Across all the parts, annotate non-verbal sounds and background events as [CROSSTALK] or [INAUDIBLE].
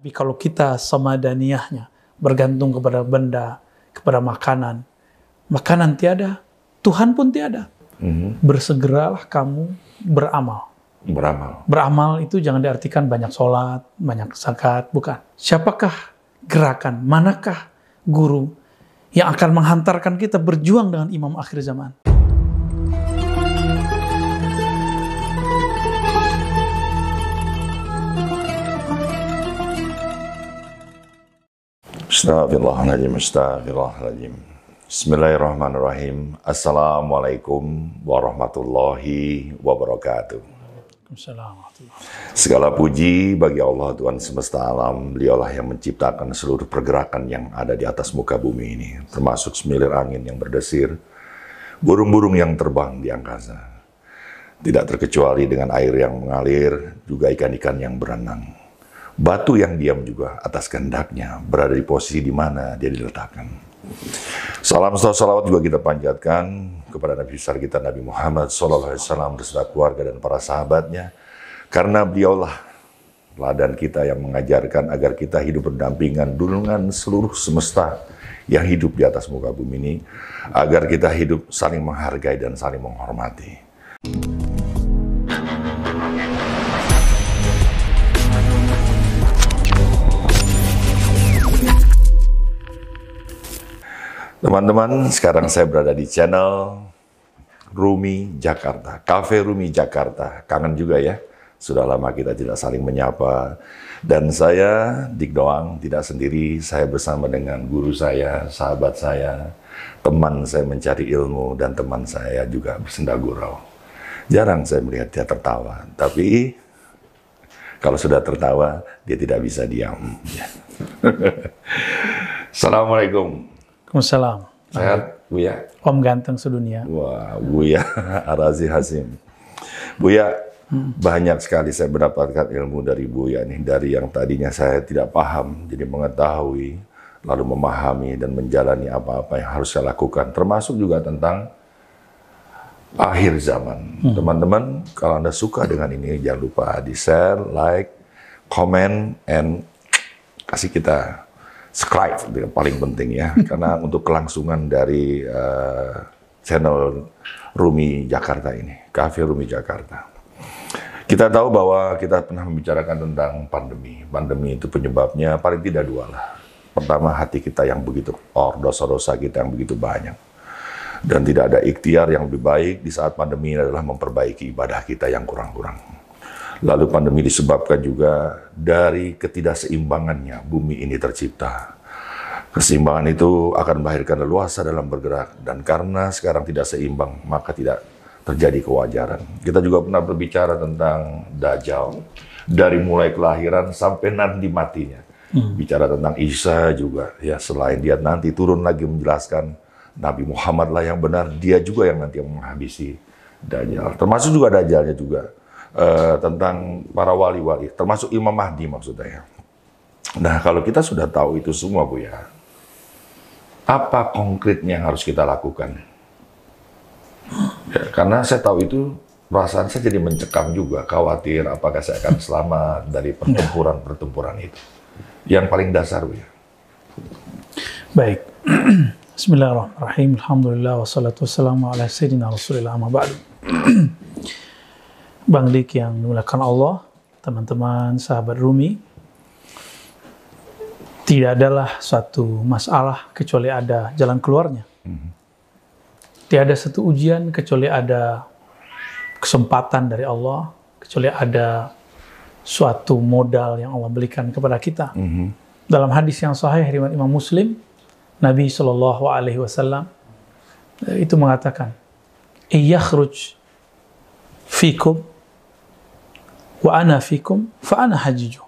Tapi kalau kita samadaniyahnya bergantung kepada benda, kepada makanan, makanan tiada, Tuhan pun tiada. Mhm. Bersegeralah kamu beramal. Beramal. Beramal itu jangan diartikan banyak sholat, banyak zakat, bukan. Siapakah gerakan, manakah guru yang akan menghantarkan kita berjuang dengan imam akhir zaman? Astagfirullahaladzim, astagfirullahaladzim. Bismillahirrahmanirrahim. Assalamualaikum warahmatullahi wabarakatuh. Segala puji bagi Allah Tuhan semesta alam. Beliaulah yang menciptakan seluruh pergerakan yang ada di atas muka bumi ini. Termasuk semilir angin yang berdesir, burung-burung yang terbang di angkasa. Tidak terkecuali dengan air yang mengalir, juga ikan-ikan yang berenang. Batu yang diam juga atas kehendaknya, berada di posisi di mana dia diletakkan. Salam salawat juga kita panjatkan kepada Nabi besar kita Nabi Muhammad SAW beserta keluarga dan para sahabatnya. Karena beliaulah ladan kita yang mengajarkan agar kita hidup berdampingan dengan seluruh semesta yang hidup di atas muka bumi ini. Agar kita hidup saling menghargai dan saling menghormati. Teman-teman, sekarang saya berada di channel Rumi Jakarta, Cafe Rumi Jakarta. Kangen juga ya, sudah lama kita tidak saling menyapa. Dan saya, Dik Doang, tidak sendiri, saya bersama dengan guru saya, sahabat saya, teman saya mencari ilmu, dan teman saya juga bersenda gurau. Jarang saya melihat dia tertawa, tapi kalau sudah tertawa, dia tidak bisa diam. [LAUGHS] Assalamualaikum. Waalaikumsalam. Sehat, Buya? Om ganteng sedunia. Wah, Buya [LAUGHS] Arazi Hasim. Buya, banyak sekali saya mendapatkan ilmu dari Buya nih. Dari yang tadinya saya tidak paham, jadi mengetahui, lalu memahami dan menjalani apa-apa yang harus saya lakukan. Termasuk juga tentang akhir zaman. Teman-teman, kalau Anda suka dengan ini, jangan lupa di-share, like, comment, and kasih kita subscribe yang paling penting ya. [LAUGHS] Karena untuk kelangsungan dari uh, channel Rumi Jakarta ini Cafe Rumi Jakarta. Kita tahu bahwa kita pernah membicarakan tentang pandemi. Pandemi itu penyebabnya paling tidak dua lah. Pertama hati kita yang begitu or dosa-dosa kita yang begitu banyak. Dan tidak ada ikhtiar yang lebih baik di saat pandemi adalah memperbaiki ibadah kita yang kurang-kurang Lalu pandemi disebabkan juga dari ketidakseimbangannya bumi ini tercipta. Keseimbangan itu akan melahirkan leluasa dalam bergerak dan karena sekarang tidak seimbang maka tidak terjadi kewajaran. Kita juga pernah berbicara tentang Dajjal dari mulai kelahiran sampai nanti matinya. Hmm. Bicara tentang Isa juga ya selain dia nanti turun lagi menjelaskan Nabi Muhammad lah yang benar, dia juga yang nanti yang menghabisi Dajjal. Termasuk juga Dajjalnya juga uh, tentang para wali-wali, termasuk Imam Mahdi maksudnya. Nah, kalau kita sudah tahu itu semua, Bu ya, apa konkretnya yang harus kita lakukan? Ya, karena saya tahu itu perasaan saya jadi mencekam juga, khawatir apakah saya akan selamat dari pertempuran-pertempuran itu. Yang paling dasar, Bu ya. Baik. [CLEARS THROAT] Bismillahirrahmanirrahim. Alhamdulillah wassalatu wassalamu ala sayyidina Rasulillah amma. [CLEARS THROAT] Bang Dik yang dimuliakan Allah, teman-teman sahabat Rumi, tidak adalah suatu masalah kecuali ada jalan keluarnya. Tidak ada satu ujian kecuali ada kesempatan dari Allah, kecuali ada suatu modal yang Allah berikan kepada kita. Dalam hadis yang sahih riwayat Imam Muslim, Nabi Shallallahu Alaihi Wasallam itu mengatakan, "Iyakhruj fikum wa ana fikum fa ana hajiju.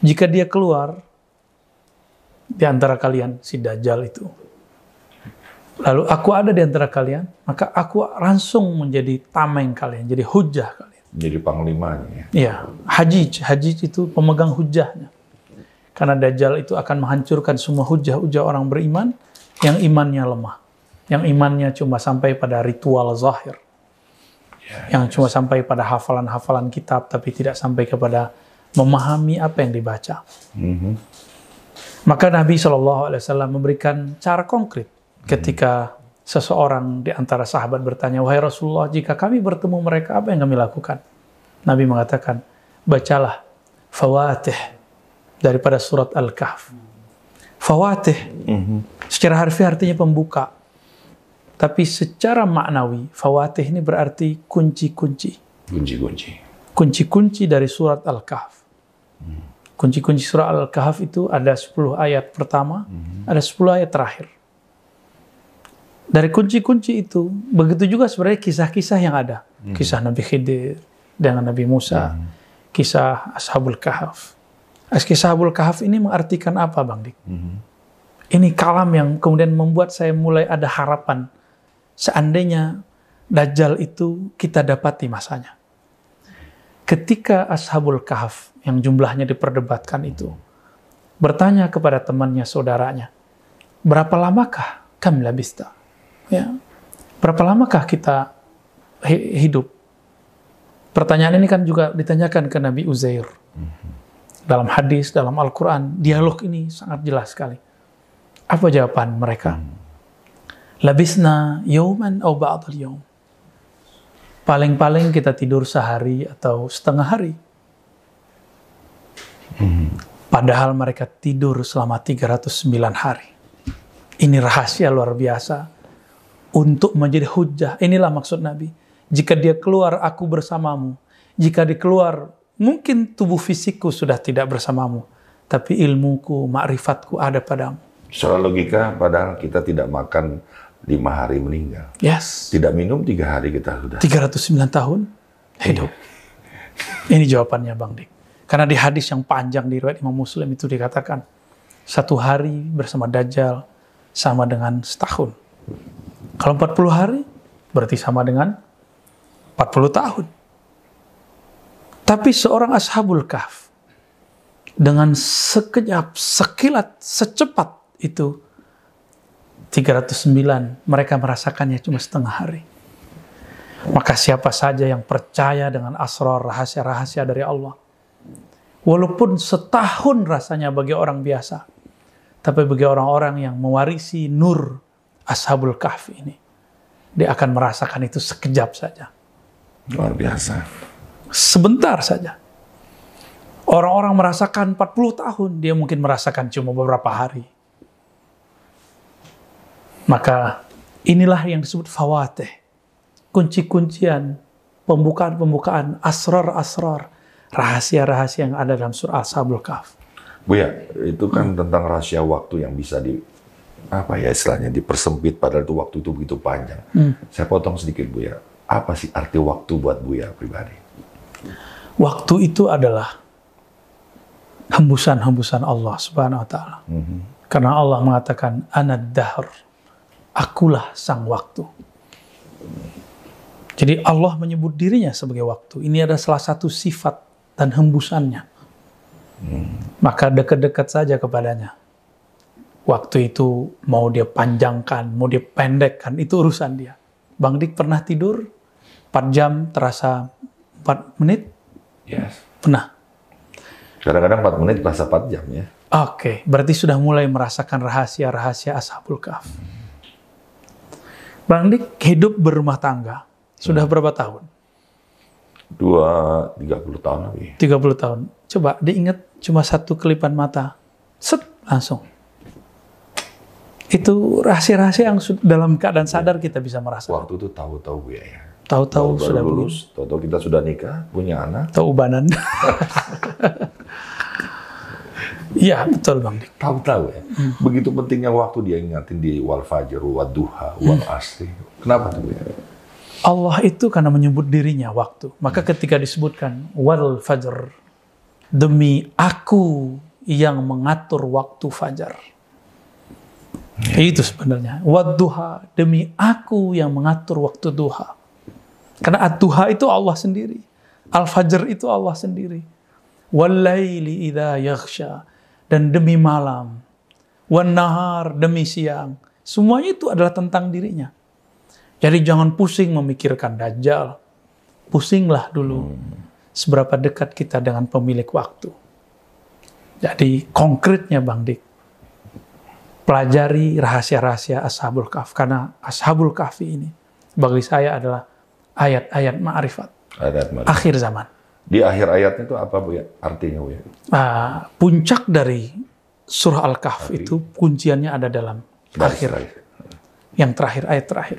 Jika dia keluar di antara kalian si dajjal itu. Lalu aku ada di antara kalian, maka aku langsung menjadi tameng kalian, jadi hujah kalian. Jadi panglimanya. Iya, hajij, hajij itu pemegang hujahnya. Karena dajjal itu akan menghancurkan semua hujah-hujah orang beriman yang imannya lemah. Yang imannya cuma sampai pada ritual zahir yang cuma sampai pada hafalan-hafalan kitab tapi tidak sampai kepada memahami apa yang dibaca. Mhm. Maka Nabi Shallallahu Alaihi Wasallam memberikan cara konkret ketika seseorang di antara sahabat bertanya, wahai Rasulullah, jika kami bertemu mereka, apa yang kami lakukan? Nabi mengatakan, bacalah fawatih daripada surat Al-Kahf. Fawatih secara harfiah artinya pembuka. Tapi secara maknawi, fawatih ini berarti kunci-kunci. Kunci-kunci. Kunci-kunci dari surat Al-Kahf. Kunci-kunci surat Al-Kahf itu ada 10 ayat pertama, ada 10 ayat terakhir. Dari kunci-kunci itu, begitu juga sebenarnya kisah-kisah yang ada. Kisah Nabi Khidir dengan Nabi Musa, kisah Ashabul Kahf. Kisah Ashabul Kahf ini mengartikan apa Bang Dik? Ini kalam yang kemudian membuat saya mulai ada harapan. Seandainya Dajjal itu kita dapati masanya. Ketika Ashabul Kahf yang jumlahnya diperdebatkan itu, bertanya kepada temannya, saudaranya, berapa lamakah kami labista? Ya, berapa lamakah kita hi- hidup? Pertanyaan ini kan juga ditanyakan ke Nabi Uzair. Dalam hadis, dalam Al-Quran, dialog ini sangat jelas sekali. Apa jawaban mereka? Labisna yauman au ba'dal yaum. Paling-paling kita tidur sehari atau setengah hari. Padahal mereka tidur selama 309 hari. Ini rahasia luar biasa untuk menjadi hujah. Inilah maksud Nabi. Jika dia keluar, aku bersamamu. Jika dia keluar, mungkin tubuh fisikku sudah tidak bersamamu. Tapi ilmuku, makrifatku ada padamu. Secara logika, padahal kita tidak makan lima hari meninggal. Yes. Tidak minum tiga hari kita sudah. 309 tahun hidup. Ini jawabannya Bang Dik. Karena di hadis yang panjang di riwayat Imam Muslim itu dikatakan satu hari bersama Dajjal sama dengan setahun. Kalau 40 hari berarti sama dengan 40 tahun. Tapi seorang ashabul kahf dengan sekejap, sekilat, secepat itu 309 mereka merasakannya cuma setengah hari. Maka siapa saja yang percaya dengan asrar rahasia-rahasia dari Allah. Walaupun setahun rasanya bagi orang biasa. Tapi bagi orang-orang yang mewarisi nur Ashabul Kahfi ini. Dia akan merasakan itu sekejap saja. Luar biasa. Sebentar saja. Orang-orang merasakan 40 tahun, dia mungkin merasakan cuma beberapa hari. Maka inilah yang disebut fawatih. Kunci-kuncian, pembukaan-pembukaan, asrar-asrar, rahasia-rahasia yang ada dalam surah Ashabul Kahf. Bu ya, itu kan tentang rahasia waktu yang bisa di apa ya istilahnya dipersempit padahal itu waktu itu begitu panjang. Saya potong sedikit Bu ya. Apa sih arti waktu buat Bu ya pribadi? Waktu itu adalah hembusan-hembusan Allah Subhanahu wa taala. Karena Allah mengatakan anad dahr. Akulah sang waktu. Jadi Allah menyebut dirinya sebagai waktu. Ini adalah salah satu sifat dan hembusannya. Maka dekat-dekat saja kepadanya. Waktu itu mau dia panjangkan, mau dia pendekkan, itu urusan dia. Bang Dik pernah tidur 4 jam terasa 4 menit? Yes. Pernah. Kadang-kadang 4 menit terasa 4 jam ya. Oke, berarti sudah mulai merasakan rahasia-rahasia Ashabul Kahf. Bang Dik hidup berumah tangga. Sudah berapa tahun? Dua, 30 tahun lebih. 30 tahun. Coba diingat cuma satu kelipan mata. Set, langsung. Itu rahasia-rahasia yang dalam keadaan sadar kita bisa merasakan. Waktu itu tahu-tahu Bu ya. ya. Tahu-tahu sudah lulus, tahu-tahu kita sudah nikah, punya anak, Tahu ubanan. [LAUGHS] Iya, betul Bang Dik. tahu-tahu ya. Begitu pentingnya waktu dia ingatin di wal fajr, wal duha, wal asri. Kenapa tuh ya? Allah itu karena menyebut dirinya waktu. Maka ketika disebutkan wal fajr demi aku yang mengatur waktu fajar. Itu sebenarnya. Wadduha demi aku yang mengatur waktu duha. Karena ad-duha itu Allah sendiri. Al-fajr itu Allah sendiri. Walaili idha yaghsha. Dan demi malam. Wan nahar demi siang. Semuanya itu adalah tentang dirinya. Jadi jangan pusing memikirkan Dajjal. Pusinglah dulu. seberapa dekat kita dengan pemilik waktu. Jadi konkretnya Bang Dik, pelajari rahasia-rahasia Ashabul Kahf karena Ashabul Kahfi ini bagi saya adalah ayat-ayat ma'rifat Ayat Maria. akhir zaman. Di akhir ayatnya itu apa Bu ya? Artinya Bu ya? Ah, puncak dari surah Al-Kahf itu kunciannya ada dalam Baris akhir terakhir. yang terakhir ayat terakhir.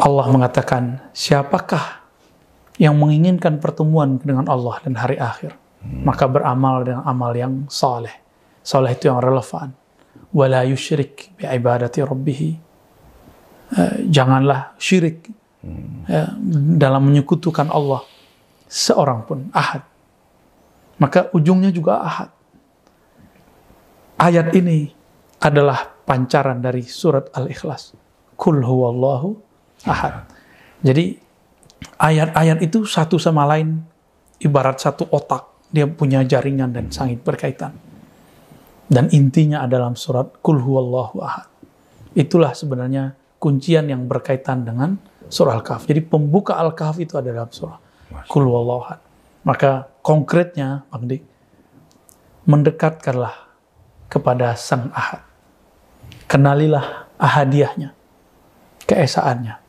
Allah mengatakan, siapakah yang menginginkan pertemuan dengan Allah dan hari akhir, maka beramal dengan amal yang saleh. Saleh itu yang relevan. Wala yusyrik bi ibadati rabbih. Eh, janganlah syirik eh, dalam menyekutukan Allah seorang pun ahad. Maka ujungnya juga ahad. Ayat ini adalah pancaran dari surat Al-Ikhlas. Kul huwallahu ahad. Jadi ayat-ayat itu satu sama lain ibarat satu otak. Dia punya jaringan dan sangat berkaitan. Dan intinya adalah surat Kul huwallahu ahad. Itulah sebenarnya kuncian yang berkaitan dengan surah Al-Kahf. Jadi pembuka Al-Kahf itu ada dalam surah Kul. Maka konkretnya, Bang Dik, mendekatkanlah kepada Sang Ahad. Kenalilah ahadiahnya, keesaannya.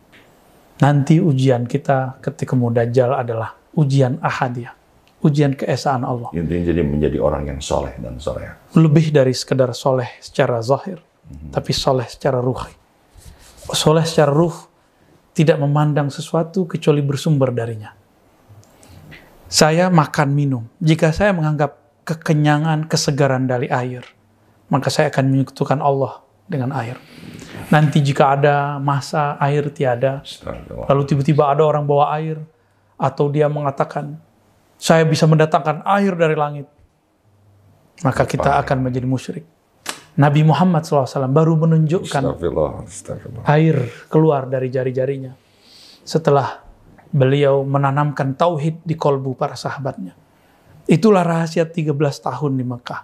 Nanti ujian kita ketika mau dajjal adalah ujian ahadiah, ujian keesaan Allah. Intinya jadi menjadi orang yang soleh dan soleh. Lebih dari sekedar soleh secara zahir, tapi soleh secara ruhi. Soleh secara ruh tidak memandang sesuatu kecuali bersumber darinya. Saya makan minum. Jika saya menganggap kekenyangan, kesegaran dari air, maka saya akan menyekutukan Allah dengan air. Nanti jika ada masa air tiada, lalu tiba-tiba ada orang bawa air, atau dia mengatakan, saya bisa mendatangkan air dari langit, maka kita akan menjadi musyrik. Nabi Muhammad SAW baru menunjukkan Astagfirullah. Astagfirullah. air keluar dari jari-jarinya setelah beliau menanamkan tauhid di kolbu para sahabatnya. Itulah rahasia 13 tahun di Mekah.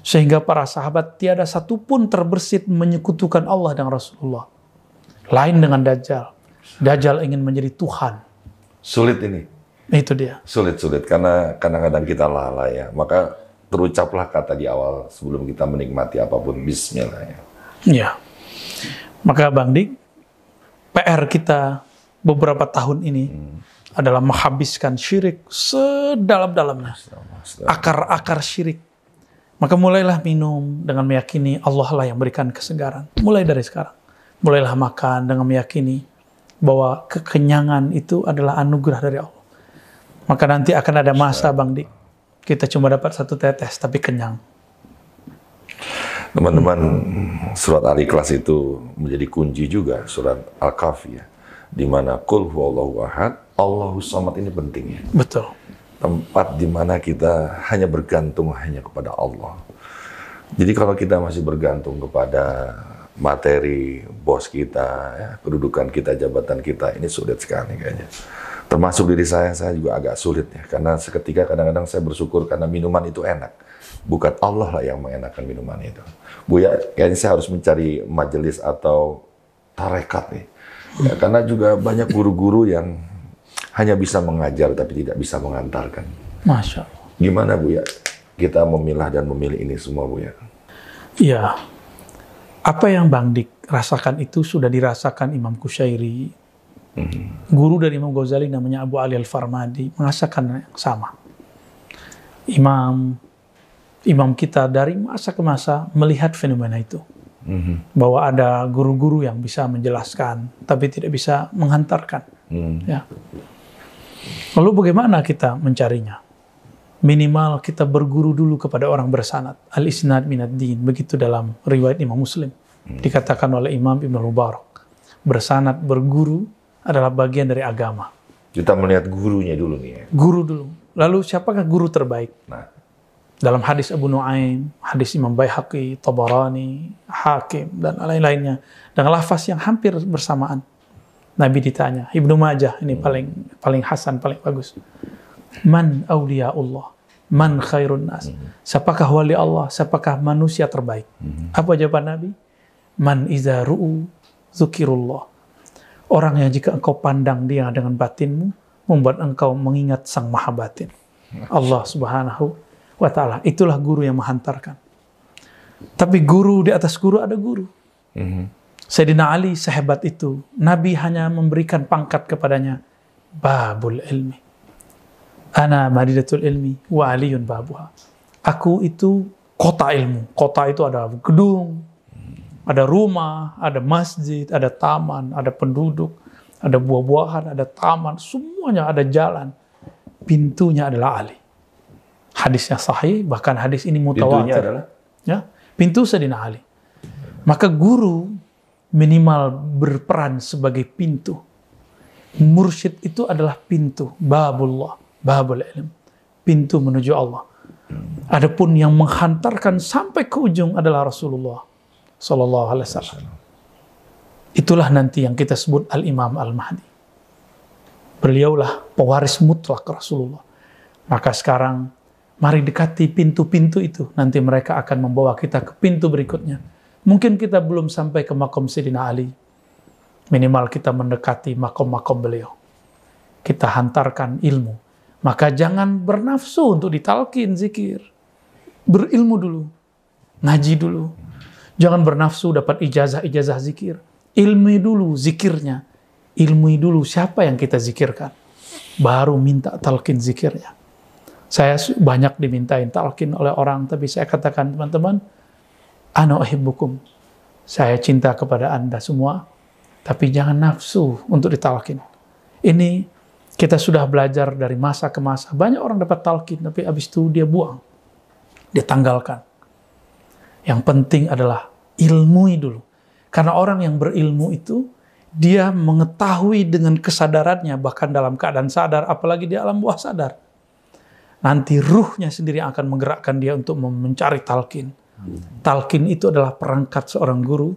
Sehingga para sahabat tiada satupun terbersit menyekutukan Allah dan Rasulullah. Lain dengan Dajjal. Dajjal ingin menjadi Tuhan. Sulit ini. Itu dia. Sulit-sulit karena kadang-kadang kita lalai ya. Maka terucaplah kata di awal sebelum kita menikmati apa pun bismillah ya. Maka Bang Dik, PR kita beberapa tahun ini adalah menghabiskan syirik sedalam-dalamnya. Akar-akar syirik. Maka mulailah minum dengan meyakini Allah lah yang berikan kesegaran. Mulai dari sekarang. Mulailah makan dengan meyakini bahwa kekenyangan itu adalah anugerah dari Allah. Maka nanti akan ada masa Bang Dik. Kita cuma dapat satu tetes tapi kenyang. Teman-teman, surat Al-Ikhlas itu menjadi kunci juga surat Al-Kahfi ya. Di mana kul huwallahu ahad, Allahu samad ini penting ya. Betul. Tempat di mana kita hanya bergantung hanya kepada Allah. Jadi kalau kita masih bergantung kepada materi bos kita, ya, kedudukan kita, jabatan kita, ini sulit sekali kayaknya. Termasuk diri saya, saya juga agak sulit ya. Karena seketika kadang-kadang saya bersyukur karena minuman itu enak. Bukan Allah lah yang mengenakan minuman itu. Buya, kayaknya saya harus mencari majelis atau tarekat nih. Ya, karena juga banyak guru-guru yang hanya bisa mengajar tapi tidak bisa mengantarkan. Masya Allah. Gimana Bu ya? Kita memilah dan memilih ini semua Bu ya. Iya. Apa yang Bang Dik rasakan itu sudah dirasakan Imam Kusyairi. Guru dari Imam Ghazali namanya Abu Ali Al-Farmadi merasakan yang sama. Imam imam kita dari masa ke masa melihat fenomena itu. Bahwa ada guru-guru yang bisa menjelaskan tapi tidak bisa menghantarkan. Hmm. Ya. Lalu bagaimana kita mencarinya? Minimal kita berguru dulu kepada orang bersanad. Al-isnad minad din. Begitu dalam riwayat Imam Muslim. Dikatakan oleh Imam Ibn Mubarak. Bersanad, berguru adalah bagian dari agama. Kita melihat gurunya dulu nih ya. Guru dulu. Lalu siapakah guru terbaik? Nah, Dalam hadis Abu Nuaim, hadis Imam Baihaqi, Tabarani, Hakim, dan lain-lainnya. Dengan lafaz yang hampir bersamaan. Nabi ditanya, Ibnu Majah ini paling paling hasan, paling bagus. Man awliyaullah, man khairun nas. Siapakah wali Allah, siapakah manusia terbaik? Apa jawaban Nabi? Man iza ru'u zukirullah. Orang yang jika engkau pandang dia dengan batinmu, membuat engkau mengingat sang maha batin. Allah subhanahu wa ta'ala. Itulah guru yang menghantarkan. Tapi guru di atas guru ada guru. Sayyidina Ali sehebat itu. Nabi hanya memberikan pangkat kepadanya. Babul ilmi. Ana madidatul ilmi wa aliyun babuha. Aku itu kota ilmu. Kota itu ada gedung, ada rumah, ada masjid, ada taman, ada penduduk, ada buah-buahan, ada taman, semuanya ada jalan. Pintunya adalah Ali. Hadisnya sahih, bahkan hadis ini mutawatir. Pintunya adalah? Ya, pintu Sayyidina Ali. Maka guru minimal berperan sebagai pintu. Mursyid itu adalah pintu, babullah, babul ilm. Pintu menuju Allah. Adapun yang menghantarkan sampai ke ujung adalah Rasulullah Sallallahu Alaihi Wasallam. Itulah nanti yang kita sebut Al-Imam Al-Mahdi. Beliaulah pewaris mutlak Rasulullah. Maka sekarang mari dekati pintu-pintu itu. Nanti mereka akan membawa kita ke pintu berikutnya. Mungkin kita belum sampai ke makom Sayyidina Ali. Minimal kita mendekati makom-makom beliau. Kita hantarkan ilmu. Maka jangan bernafsu untuk ditalkin zikir. Berilmu dulu. Ngaji dulu. Jangan bernafsu dapat ijazah-ijazah zikir. Ilmi dulu zikirnya ilmui dulu siapa yang kita zikirkan. Baru minta talqin zikirnya. Saya banyak dimintain talqin oleh orang, tapi saya katakan teman-teman, ana uhibbukum. Saya cinta kepada Anda semua, tapi jangan nafsu untuk ditalkin. Ini kita sudah belajar dari masa ke masa. Banyak orang dapat talqin, tapi habis itu dia buang. Dia tanggalkan. Yang penting adalah ilmui dulu. Karena orang yang berilmu itu, dia mengetahui dengan kesadarannya bahkan dalam keadaan sadar apalagi di alam bawah sadar nanti ruhnya sendiri akan menggerakkan dia untuk mencari talqin. Talqin itu adalah perangkat seorang guru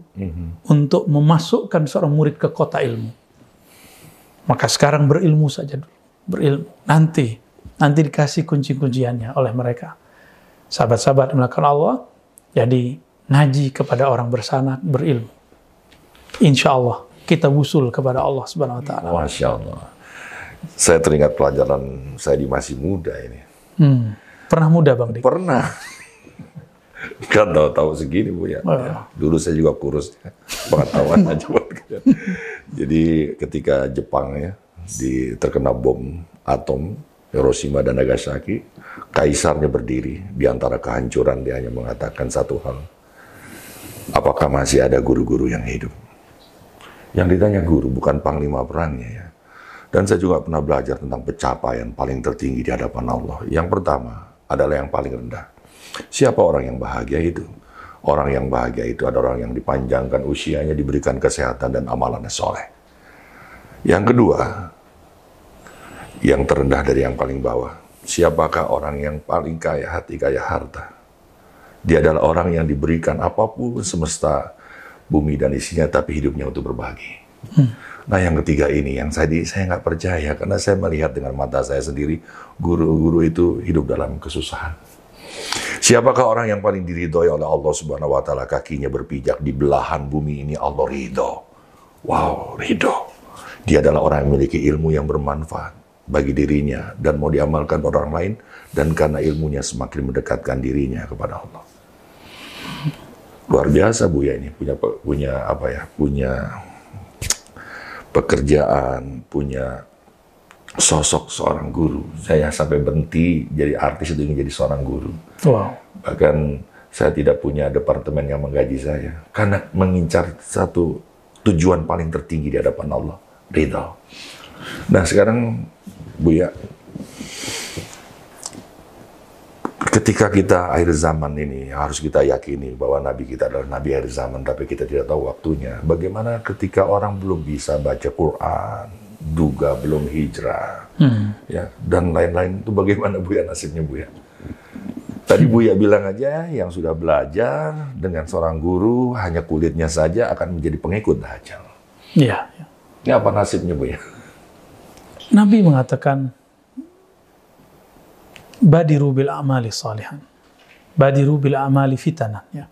untuk memasukkan seorang murid ke kota ilmu. Maka sekarang berilmu saja dulu. Berilmu. Nanti nanti dikasih kunci-kunciannya oleh mereka. Sahabat-sahabat melakukan Allah jadi ngaji kepada orang bersanak berilmu. Insya Allah kita wusul kepada Allah Subhanahu wa taala. Masya Allah. Saya teringat pelajaran saya di masih muda ini. Hmm. Pernah muda Bang Dik? Pernah. [LAUGHS] kan tahu-tahu segini Bu ya. Oh. ya. Dulu saya juga kurus pengetahuan [LAUGHS] aja buat. Jadi ketika Jepang ya di terkena bom atom Hiroshima dan Nagasaki, kaisarnya berdiri di antara kehancuran dia hanya mengatakan satu hal. Apakah masih ada guru-guru yang hidup? Yang ditanya guru bukan panglima perangnya ya. Dan saya juga pernah belajar tentang pencapaian paling tertinggi di hadapan Allah. Yang pertama adalah yang paling rendah. Siapa orang yang bahagia itu? Orang yang bahagia itu adalah orang yang dipanjangkan usianya, diberikan kesehatan dan amalannya soleh. Yang kedua, yang terendah dari yang paling bawah. Siapakah orang yang paling kaya hati, kaya harta? Dia adalah orang yang diberikan apa pun semesta bumi dan isinya, tapi hidupnya untuk berbagi. Hmm. Nah yang ketiga ini yang saya saya nggak percaya karena saya melihat dengan mata saya sendiri guru-guru itu hidup dalam kesusahan. Siapakah orang yang paling diridhoi oleh Allah Subhanahu wa taala kakinya berpijak di belahan bumi ini Allah ridho. Wow, ridho. Dia adalah orang yang memiliki ilmu yang bermanfaat bagi dirinya dan mau diamalkan pada orang lain dan karena ilmunya semakin mendekatkan dirinya kepada Allah luar biasa Bu ya ini punya punya apa ya punya pekerjaan punya sosok seorang guru. Saya sampai berhenti jadi artis itu ingin jadi seorang guru. Wow. bahkan saya tidak punya departemen yang menggaji saya. Karena mengincar satu tujuan paling tertinggi di hadapan Allah ridha. Nah sekarang Bu ya ketika kita akhir zaman ini harus kita yakini bahwa Nabi kita adalah Nabi akhir zaman, tapi kita tidak tahu waktunya. Bagaimana ketika orang belum bisa baca Quran, duga belum hijrah, hmm. ya dan lain-lain itu bagaimana bu ya nasibnya bu ya? Tadi Bu ya bilang aja yang sudah belajar dengan seorang guru hanya kulitnya saja akan menjadi pengikut Dajjal. Iya. Ini apa nasibnya Bu ya? Nabi mengatakan Badiru bil amali salihan. Badiru bil amali fitanan. Ya.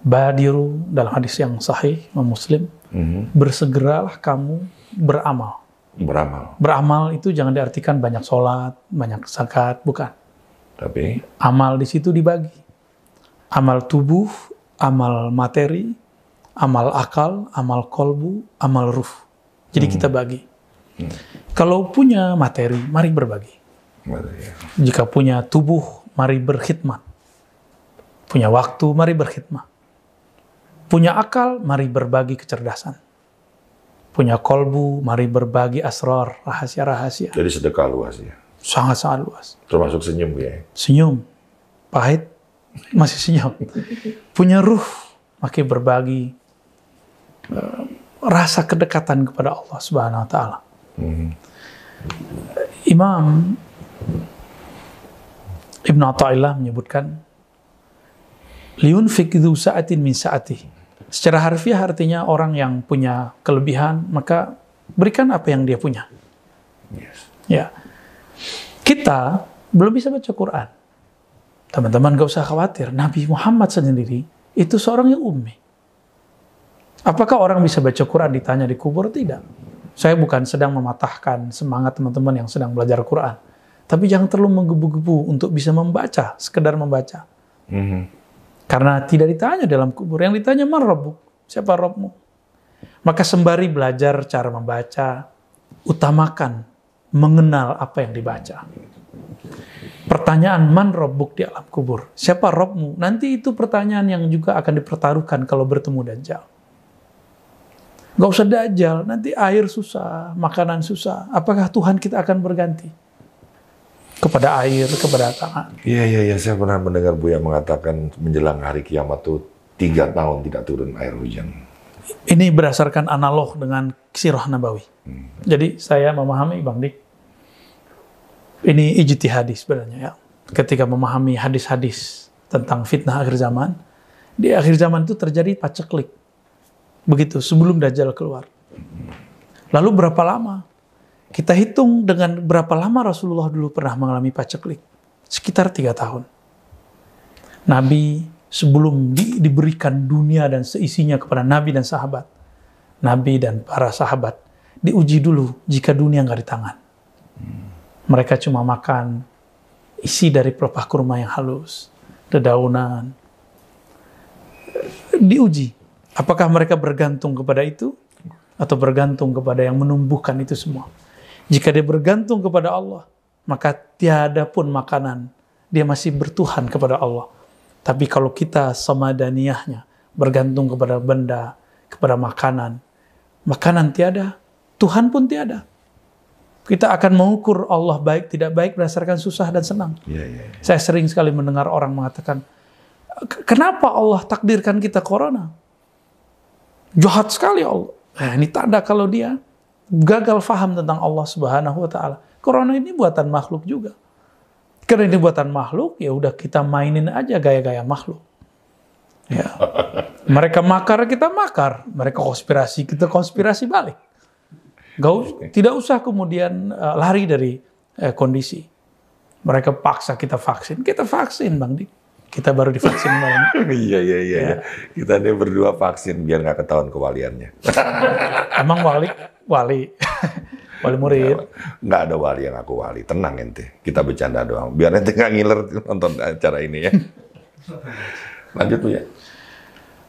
Badiru dalam hadis yang sahih, Muslim, mm-hmm. bersegeralah kamu beramal. Beramal. Beramal itu jangan diartikan banyak sholat, banyak zakat, bukan. Tapi Amal di situ dibagi. Amal tubuh, amal materi, amal akal, amal kolbu, amal ruh. Jadi kita bagi. Kalau punya materi, mari berbagi. Ya. Jika punya tubuh, mari berkhidmat. Punya waktu, mari berkhidmat. Punya akal, mari berbagi kecerdasan. Punya kolbu, mari berbagi asrar, rahasia-rahasia. jadi sedekah luas ya. Sangat-sangat luas. Termasuk senyum ya. Senyum, pahit, masih senyum. Punya ruh, makin berbagi eh, rasa kedekatan kepada Allah Subhanahu wa taala. Mhm. Imam Ibn Atta'illah menyebutkan liun fikdu sa'atin min sa'ati. Secara harfiah artinya orang yang punya kelebihan, maka berikan apa yang dia punya. Yes. Ya. Kita belum bisa baca Quran. Teman-teman gak usah khawatir. Nabi Muhammad sendiri itu seorang yang ummi. Apakah orang bisa baca Quran ditanya di kubur? Tidak. Saya bukan sedang mematahkan semangat teman-teman yang sedang belajar Quran. Tapi jangan terlalu menggebu-gebu untuk bisa membaca, sekedar membaca. Mhm. Karena tidak ditanya dalam kubur. Yang ditanya, man Rabbuk? Siapa Rabbmu? Maka sembari belajar cara membaca, utamakan mengenal apa yang dibaca. Pertanyaan man Rabbuk di alam kubur. Siapa Rabbmu? Nanti itu pertanyaan yang juga akan dipertaruhkan kalau bertemu Dajjal. Gak usah Dajjal, nanti air susah, makanan susah. Apakah Tuhan kita akan berganti? Kepada air, kepada tangan. Iya iya iya saya pernah mendengar Buya mengatakan menjelang hari kiamat tuh tiga tahun tidak turun air hujan. Ini berdasarkan analog dengan sirah nabawi. Jadi saya memahami Bang Dik, ini ijtihadi sebenarnya ya. Ketika memahami hadis-hadis tentang fitnah akhir zaman, di akhir zaman itu terjadi paceklik. Begitu, sebelum Dajjal keluar. Lalu berapa lama? Kita hitung dengan berapa lama Rasulullah dulu pernah mengalami paceklik. Sekitar tiga tahun. Nabi sebelum di- diberikan dunia dan seisinya kepada Nabi dan sahabat, Nabi dan para sahabat diuji dulu jika dunia nggak di tangan. Mereka cuma makan isi dari pelepah kurma yang halus, dedaunan. Diuji, apakah mereka bergantung kepada itu atau bergantung kepada yang menumbuhkan itu semua. Jika dia bergantung kepada Allah, maka tiada pun makanan dia masih bertuhan kepada Allah. Tapi kalau kita samadaniyahnya bergantung kepada benda, kepada makanan, makanan tiada, Tuhan pun tiada. Kita akan mengukur Allah baik tidak baik berdasarkan susah dan senang. Iya iya. iya. Saya sering sekali mendengar orang mengatakan, "K- kenapa Allah takdirkan kita corona? Jahat sekali Allah. Nah, ini tanda kalau dia gagal faham tentang Allah Subhanahu wa taala. Corona ini buatan makhluk juga. Karena ini buatan makhluk, ya udah kita mainin aja gaya-gaya makhluk. Ya. Mereka makar, kita makar. Mereka konspirasi, kita konspirasi balik. Gak us- tidak usah kemudian eh, lari dari eh, kondisi. Mereka paksa kita vaksin, kita vaksin Bang Dik. Kita baru divaksin kemarin. [LAUGHS] Iya iya iya. iya. Kita ini berdua vaksin biar nggak ketahuan kewaliannya. Emang wali, wali, [LAUGHS] wali murid. Nggak ada wali yang aku wali. Tenang ente. Kita bercanda doang. Biar ente nggak ngiler nonton acara ini ya. Lanjut Bu ya.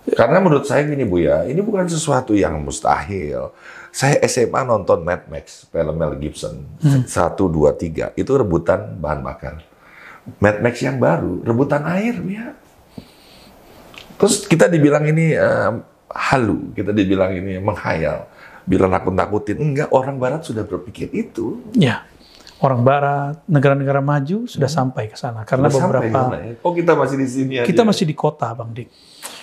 Karena menurut saya gini Bu ya, ini bukan sesuatu yang mustahil. Saya SMA nonton Mad Max, film Mel Gibson, satu dua tiga itu rebutan bahan bakar. Mad Max yang baru, rebutan air, Bu ya. Terus kita dibilang ini eh, halu, kita dibilang ini menghayal, bilang nakut-nakutin. Enggak, orang Barat sudah berpikir itu. Ya, orang Barat, negara-negara maju sudah sampai ke sana. Karena Udah sampai beberapa mana ya? Oh kita masih di sini aja. kita masih di kota, Bang Dik.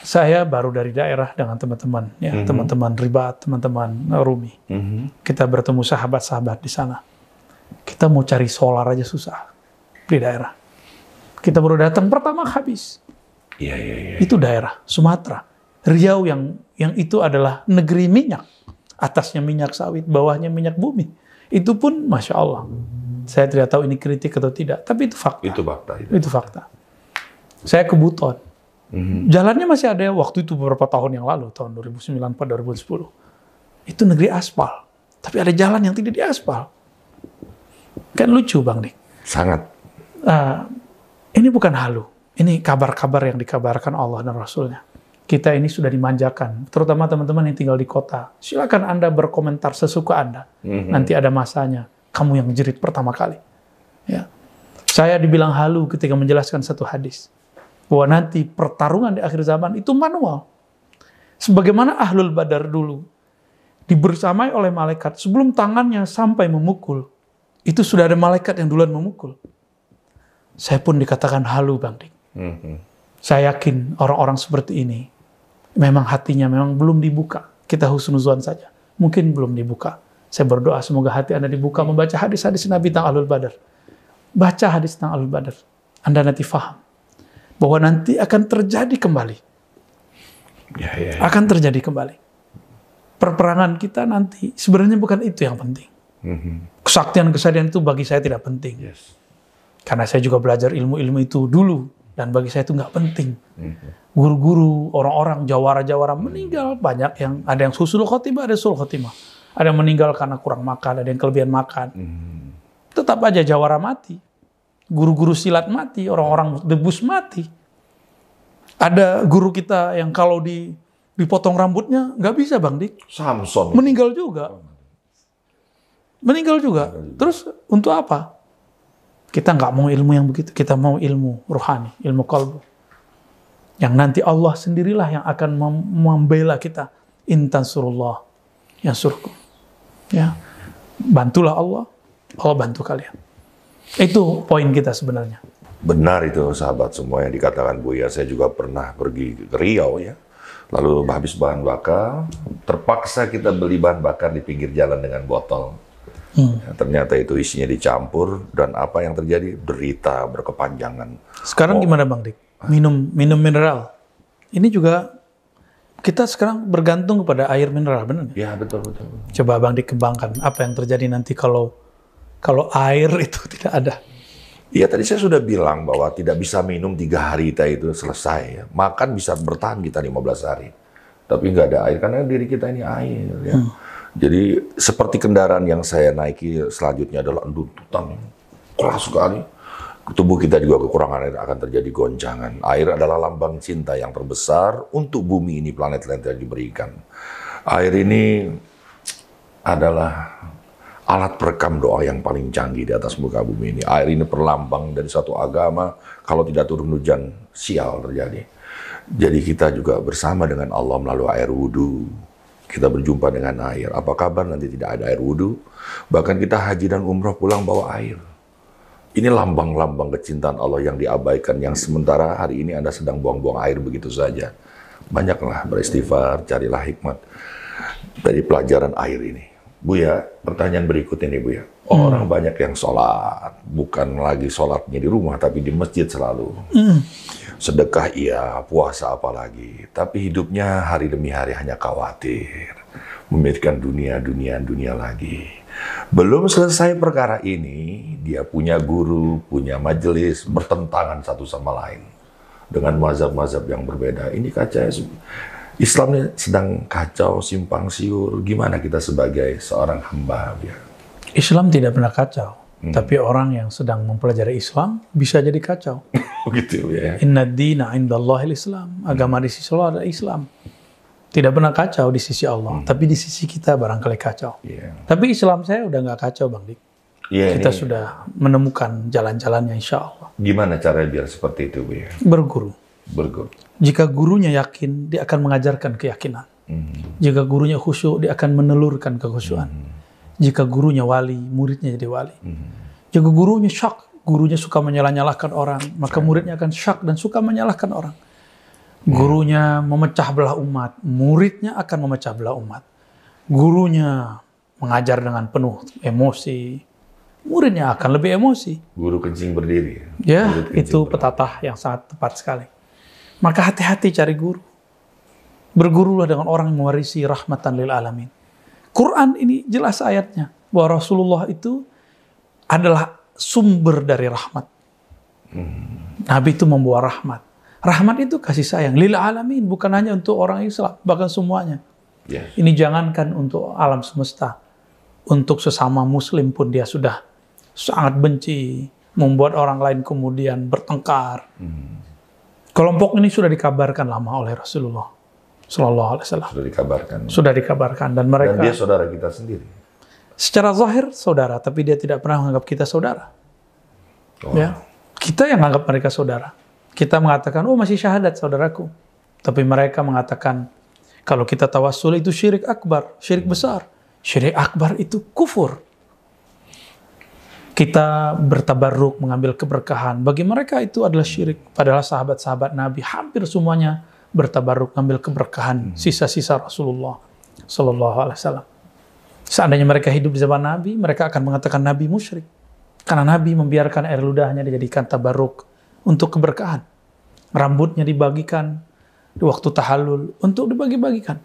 Saya baru dari daerah dengan teman-teman, ya, teman-teman ribat, teman-teman Rumi. Mhm. Kita bertemu sahabat-sahabat di sana. Kita mau cari solar aja susah di daerah. Kita baru datang pertama habis. Iya iya iya. Itu daerah Sumatera. Riau yang yang itu adalah negeri minyak. Atasnya minyak sawit, bawahnya minyak bumi. Itu pun masya Allah. Saya tidak tahu ini kritik atau tidak, tapi itu fakta. Itu fakta itu. Itu fakta. Saya ke Buton. Mhm. Jalannya masih ada waktu itu beberapa tahun yang lalu, tahun 2009 2010. Itu negeri aspal. Tapi ada jalan yang tidak diaspal. Kan lucu Bang Dik. Sangat. Uh, ini bukan halu. Ini kabar-kabar yang dikabarkan Allah dan Rasulnya. Kita ini sudah dimanjakan, terutama teman-teman yang tinggal di kota. Silakan Anda berkomentar sesuka Anda. Mm-hmm. Nanti ada masanya. Kamu yang jerit pertama kali. Ya. Saya dibilang halu ketika menjelaskan satu hadis. Bahwa nanti pertarungan di akhir zaman itu manual. Sebagaimana ahlul badar dulu. Dibersamai oleh malaikat sebelum tangannya sampai memukul. Itu sudah ada malaikat yang duluan memukul. Saya pun dikatakan halu Bang Dik. Mm-hmm. Saya yakin orang-orang seperti ini memang hatinya memang belum dibuka. Kita husnuzon saja. Mungkin belum dibuka. Saya berdoa semoga hati Anda dibuka membaca hadis-hadis Nabi tentang Ahlul Badar. Baca hadis tentang Ahlul Badar. Anda nanti faham. Bahwa nanti akan terjadi kembali. Ya, ya, ya. Akan terjadi kembali. Perperangan kita nanti sebenarnya bukan itu yang penting. Mm-hmm. Kesaktian-kesaktian itu bagi saya tidak penting. Yes. Karena saya juga belajar ilmu-ilmu itu dulu. Dan bagi saya itu nggak penting. Mm-hmm. Guru-guru, orang-orang, jawara-jawara meninggal. Banyak yang ada yang susul khotimah, ada sul khotimah. Ada yang meninggal karena kurang makan, ada yang kelebihan makan. Mm-hmm. Tetap aja jawara mati. Guru-guru silat mati, orang-orang debus mati. Ada guru kita yang kalau di dipotong rambutnya nggak bisa bang Dik. Samson. Meninggal juga. Meninggal juga. Terus untuk apa? Kita nggak mau ilmu yang begitu. Kita mau ilmu rohani, ilmu kalbu. Yang nanti Allah sendirilah yang akan membela kita. Intan surullah yang surku. Ya. Bantulah Allah, Allah bantu kalian. Itu poin kita sebenarnya. Benar itu sahabat semua yang dikatakan Bu ya. Saya juga pernah pergi ke Riau ya. Lalu habis bahan bakar, terpaksa kita beli bahan bakar di pinggir jalan dengan botol Hmm. Ya, ternyata itu isinya dicampur dan apa yang terjadi berita berkepanjangan. Sekarang oh. gimana Bang Dik? Minum minum mineral. Ini juga kita sekarang bergantung kepada air mineral, benar Ya betul betul. Coba Bang Dik kembangkan apa yang terjadi nanti kalau kalau air [LAUGHS] itu tidak ada. Iya tadi saya sudah bilang bahwa tidak bisa minum tiga hari kita itu selesai. Ya. Makan bisa bertahan kita 15 hari. Tapi nggak ada air karena diri kita ini air. Ya. Hmm. Jadi seperti kendaraan yang saya naiki selanjutnya adalah tuntutan keras sekali. Tubuh kita juga kekurangan air akan terjadi goncangan. Air adalah lambang cinta yang terbesar untuk bumi ini planet lain yang diberikan. Air ini adalah alat perekam doa yang paling canggih di atas muka bumi ini. Air ini perlambang dari satu agama, kalau tidak turun hujan, sial terjadi. Jadi kita juga bersama dengan Allah melalui air wudhu, kita berjumpa dengan air. Apa kabar nanti tidak ada air wudhu? Bahkan kita haji dan umroh pulang bawa air. Ini lambang-lambang kecintaan Allah yang diabaikan, yang sementara hari ini Anda sedang buang-buang air begitu saja. Banyaklah beristighfar, carilah hikmat dari pelajaran air ini. Bu ya, pertanyaan berikut ini Bu ya. Orang hmm. banyak yang sholat, bukan lagi sholatnya di rumah, tapi di masjid selalu. Hmm sedekah iya, puasa apalagi. Tapi hidupnya hari demi hari hanya khawatir. Memikirkan dunia, dunia, dunia lagi. Belum selesai perkara ini, dia punya guru, punya majelis, bertentangan satu sama lain. Dengan mazhab-mazhab yang berbeda. Ini kaca Islam ini sedang kacau, simpang siur. Gimana kita sebagai seorang hamba? Ya? Islam tidak pernah kacau. Hmm. Tapi orang yang sedang mempelajari Islam bisa jadi kacau. Begitu [LAUGHS] ya. Inna dina indallahil Islam. Agama di sisi Allah adalah Islam. Tidak pernah kacau di sisi Allah, hmm. tapi di sisi kita barangkali kacau. Yeah. Tapi Islam saya udah nggak kacau, Bang Dik. Yeah, kita ini... sudah menemukan jalan-jalannya, insya Allah. Gimana cara biar seperti itu, Bu? Ya? Berguru. Berguru. Jika gurunya yakin, dia akan mengajarkan keyakinan. Hmm. Jika gurunya khusyuk, dia akan menelurkan kekhusyuan. Hmm. Jika gurunya wali, muridnya jadi wali. Hmm. Jika gurunya syak, gurunya suka menyalah-nyalahkan orang, maka muridnya akan syak dan suka menyalahkan orang. Gurunya memecah belah umat, muridnya akan memecah belah umat. Gurunya mengajar dengan penuh emosi, muridnya akan lebih emosi. Guru kencing berdiri. Ya, itu petatah yang sangat tepat sekali. Maka hati-hati cari guru. Bergurulah dengan orang yang mewarisi rahmatan lil alamin. Quran ini jelas ayatnya bahwa Rasulullah itu adalah sumber dari rahmat. Hmm. Nabi itu membawa rahmat. Rahmat itu kasih sayang lil alamin bukan hanya untuk orang Islam, bahkan semuanya. Yeah. Ini jangankan untuk alam semesta. untuk sesama muslim pun dia sudah sangat benci, membuat orang lain kemudian bertengkar. Kelompok ini sudah dikabarkan lama oleh Rasulullah Sallallahu Alaihi Wasallam. Sudah dikabarkan. Sudah dikabarkan dan mereka Dan dia saudara kita sendiri. secara zahir saudara, tapi dia tidak pernah menganggap kita saudara. Oh. Ya, kita yang menganggap mereka saudara. Kita mengatakan, oh masih syahadat saudaraku. Tapi mereka mengatakan, kalau kita tawassul itu syirik akbar, syirik besar. Syirik akbar itu kufur. Kita bertabarruk mengambil keberkahan. Bagi mereka itu adalah syirik. Padahal sahabat-sahabat Nabi hampir semuanya bertabarruk mengambil keberkahan sisa-sisa Rasulullah Sallallahu Alaihi Wasallam. Seandainya mereka hidup di zaman Nabi, mereka akan mengatakan Nabi musyrik. Karena Nabi membiarkan air ludahnya dijadikan tabarruk untuk keberkahan. Rambutnya dibagikan di waktu tahallul untuk dibagi-bagikan.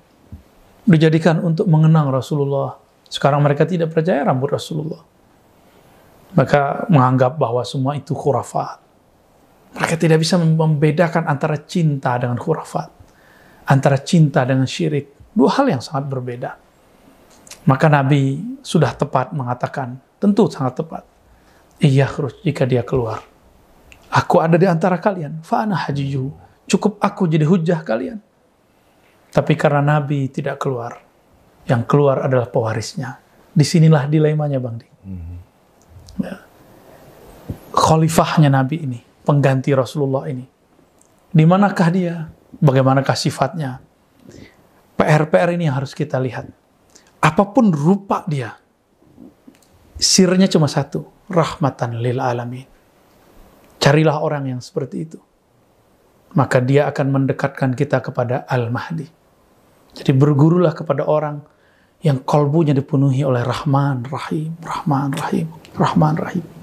Dijadikan untuk mengenang Rasulullah. Sekarang mereka tidak percaya rambut Rasulullah. Maka menganggap bahwa semua itu khurafat. Mereka tidak bisa membedakan antara cinta dengan khurafat. Antara cinta dengan syirik. Dua hal yang sangat berbeda. Maka Nabi sudah tepat mengatakan, tentu sangat tepat. Iya jika dia keluar. Aku ada di antara kalian. Fa'ana hajiju. Cukup aku jadi hujah kalian. Tapi karena Nabi tidak keluar, yang keluar adalah pewarisnya. Di sinilah dilemanya Bang Di. Ya. Khalifahnya Nabi ini, pengganti Rasulullah ini. Di manakah dia? Bagaimanakah sifatnya? PR-PR ini yang harus kita lihat. Apa pun rupa dia, sirnya cuma satu, rahmatan lil alamin. Carilah orang yang seperti itu. Maka dia akan mendekatkan kita kepada Al-Mahdi. Jadi bergurulah kepada orang yang kolbunya dipenuhi oleh Rahman, Rahim, Rahman, Rahim, Rahman, Rahim.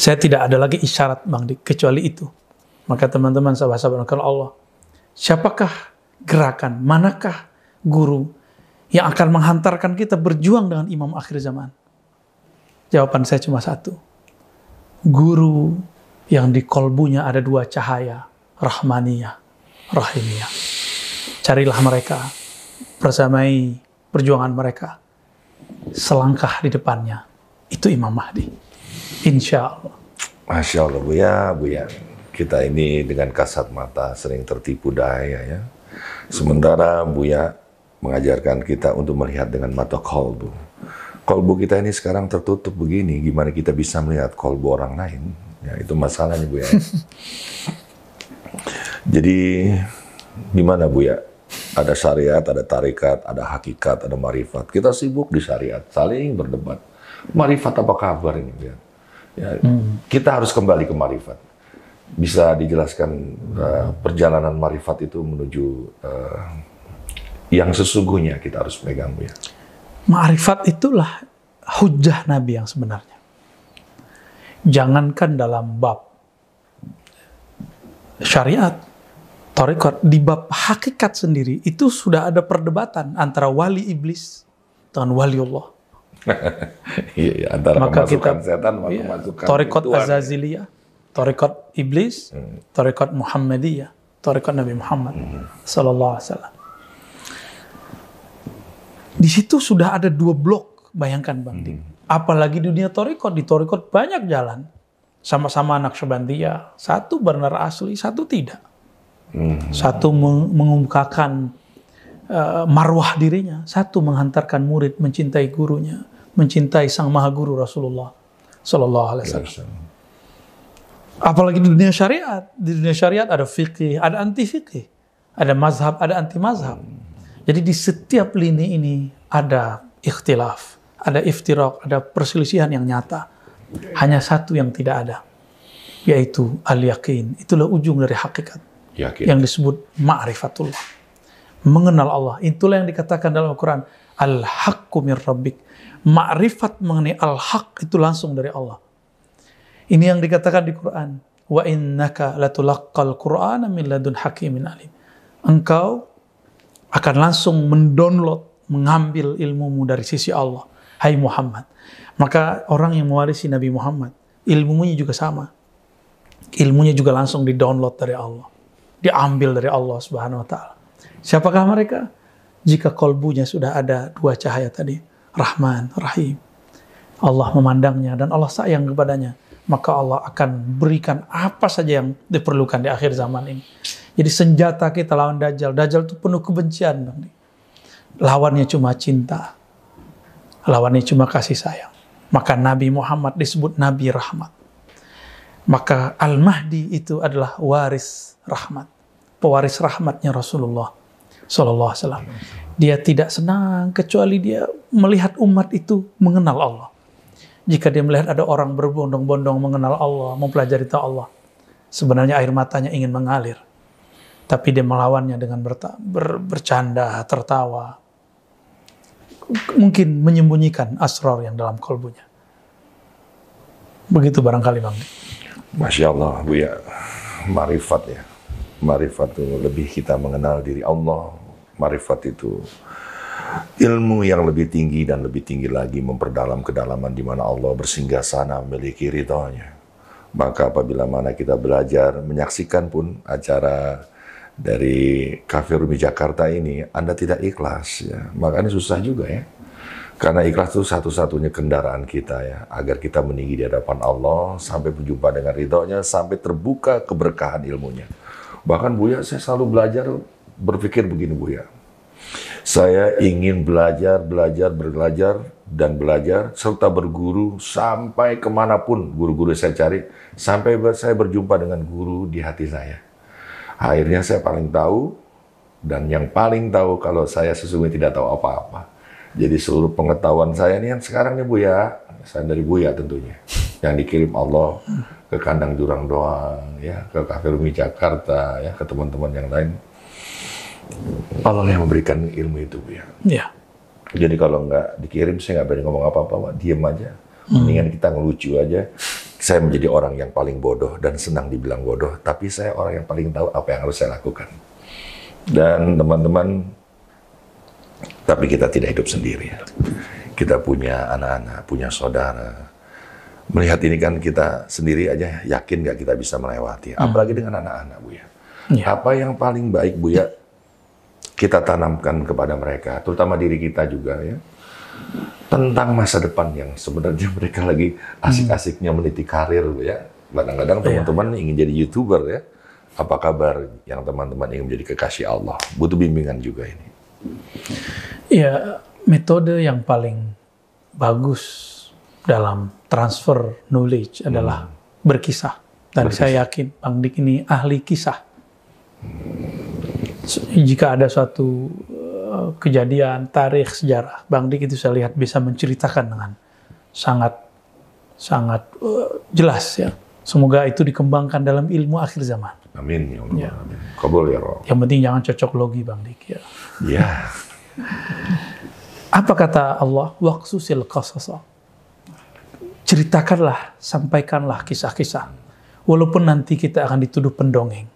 Saya tidak ada lagi isyarat Bang Dik, kecuali itu. Maka teman-teman sahabat-sahabat kalau Allah, siapakah gerakan, manakah guru yang akan menghantarkan kita berjuang dengan imam akhir zaman? Jawaban saya cuma satu. Guru yang di kolbunya ada dua cahaya, Rahmaniyah, Rahimiyah. Carilah mereka, bersamai perjuangan mereka. Selangkah di depannya, itu Imam Mahdi. Insya Allah. Masya Allah, Buya, Buya. Kita ini dengan kasat mata sering tertipu daya ya. Sementara Buya mengajarkan kita untuk melihat dengan mata kolbu. Kolbu kita ini sekarang tertutup begini, gimana kita bisa melihat kolbu orang lain? Ya, itu masalahnya Bu ya. [LAUGHS] Jadi gimana Bu ya? Ada syariat, ada tarikat, ada hakikat, ada marifat. Kita sibuk di syariat, saling berdebat. Marifat apa kabar ini Bu ya? ya Kita harus kembali ke marifat. Bisa dijelaskan uh, perjalanan marifat itu menuju uh, yang sesungguhnya kita harus pegang ya? Ma'rifat itulah hujah Nabi yang sebenarnya. Jangankan dalam bab syariat, tarekat, di bab hakikat sendiri, itu sudah ada perdebatan antara wali iblis dengan wali Allah. Iya, iya, antara Maka kita- setan sama Iya. Tarekat Tuhan. Azaziliyah, tarekat iblis, tarekat Muhammadiyah, tarekat Nabi Muhammad sallallahu alaihi wasallam. Di situ sudah ada dua blok, bayangkan Bang Dik. Apalagi dunia tarekat, di tarekat banyak jalan. Sama-sama anak Syabandiyah, satu benar asli, satu tidak. Satu meng- mengumumkakan eh, marwah dirinya, satu menghantarkan murid mencintai gurunya, mencintai sang maha guru Rasulullah Sallallahu Alaihi Wasallam. Apalagi di dunia syariat, di dunia syariat ada fikih, ada anti fikih, ada mazhab, ada anti mazhab. Jadi di setiap lini ini ada ikhtilaf, ada iftirak, ada perselisihan yang nyata. Hanya satu yang tidak ada, yaitu al-yakin. Itulah ujung dari hakikat Yakin. yang disebut ma'rifatullah. Mengenal Allah. Itulah yang dikatakan dalam Al-Quran. Al-haqqu min rabbik. Ma'rifat mengenai al-haq itu langsung dari Allah. Ini yang dikatakan di Quran. Wa innaka latulaqqal qur'ana min ladun hakimin alim. Engkau akan langsung mendownload, mengambil ilmumu dari sisi Allah. Hai Muhammad. Maka orang yang mewarisi Nabi Muhammad, ilmunya juga sama. Ilmunya juga langsung di-download dari Allah. Diambil dari Allah Subhanahu wa taala. Siapakah mereka? Jika kolbunya sudah ada dua cahaya tadi, Rahman, Rahim. Allah memandangnya dan Allah sayang kepadanya. Maka Allah akan berikan apa saja yang diperlukan di akhir zaman ini. Jadi senjata kita lawan Dajjal. Dajjal itu penuh kebencian. Lawannya cuma cinta. Lawannya cuma kasih sayang. Maka Nabi Muhammad disebut Nabi Rahmat. Maka Al-Mahdi itu adalah waris rahmat. Pewaris rahmatnya Rasulullah Sallallahu Alaihi Wasallam. Dia tidak senang kecuali dia melihat umat itu mengenal Allah. Jika dia melihat ada orang berbondong-bondong mengenal Allah, mempelajari tahu Allah, sebenarnya air matanya ingin mengalir. Tapi dia melawannya dengan ber, ber, bercanda, tertawa. Mungkin menyembunyikan asrar yang dalam kolbunya. Begitu barangkali Bang. Masya Allah, Bu ya. Marifat ya. Marifat itu lebih kita mengenal diri Allah. Marifat itu ilmu yang lebih tinggi dan lebih tinggi lagi memperdalam kedalaman di mana Allah bersinggah sana memiliki ridhonya. Maka apabila mana kita belajar menyaksikan pun acara dari Cafe Rumi Jakarta ini, Anda tidak ikhlas ya. Makanya susah juga ya. Karena ikhlas itu satu-satunya kendaraan kita ya, agar kita meninggi di hadapan Allah, sampai berjumpa dengan ridhonya, sampai terbuka keberkahan ilmunya. Bahkan Buya, saya selalu belajar, berpikir begini Buya. Saya ingin belajar, belajar, belajar, dan belajar, serta berguru sampai ke mana pun guru-guru saya cari, sampai saya berjumpa dengan guru di hati saya. Akhirnya saya paling tahu, dan yang paling tahu kalau saya sesungguhnya tidak tahu apa-apa jadi seluruh pengetahuan saya ini yang sekarang nih Bu ya, saya dari Bu ya tentunya, yang dikirim Allah ke kandang jurang doang, ya ke kafe Rumi Jakarta, ya ke teman-teman yang lain. Allah yang memberikan ilmu itu Bu ya. Ya. Jadi kalau nggak dikirim, saya nggak berani ngomong apa-apa, Pak. Diem aja. Mendingan kita ngelucu aja. Saya menjadi orang yang paling bodoh dan senang dibilang bodoh, tapi saya orang yang paling tahu apa yang harus saya lakukan. Dan teman-teman tapi kita tidak hidup sendiri. Kita punya anak-anak, punya saudara. Melihat ini kan kita sendiri aja yakin nggak kita bisa melewati. Hmm. Apalagi dengan anak-anak, Bu ya. ya. Apa yang paling baik, Bu ya, kita tanamkan kepada mereka, terutama diri kita juga ya. Tentang masa depan yang sebenarnya [LAUGHS] mereka lagi asik-asiknya meniti karir, ya. Kadang-kadang iya. teman-teman ingin jadi YouTuber ya. Apa kabar yang teman-teman ingin menjadi kekasih Allah? Butuh bimbingan juga ini. Ya, metode yang paling bagus dalam transfer knowledge adalah hmm. berkisah. Dan berkisah. saya yakin Bang Dik ini ahli kisah. Jika ada suatu uh, kejadian, tarikh, sejarah, Bang Dik itu saya lihat bisa menceritakan dengan sangat sangat uh, jelas ya. Semoga itu dikembangkan dalam ilmu akhir zaman. Amin ya Allah. Ya. Kabul ya Allah. Yang penting jangan cocok logi Bang Dik ya. Ya. [LAUGHS] Apa kata Allah? Waqsusil qasasa. Ceritakanlah, sampaikanlah kisah-kisah. Walaupun nanti kita akan dituduh pendongeng.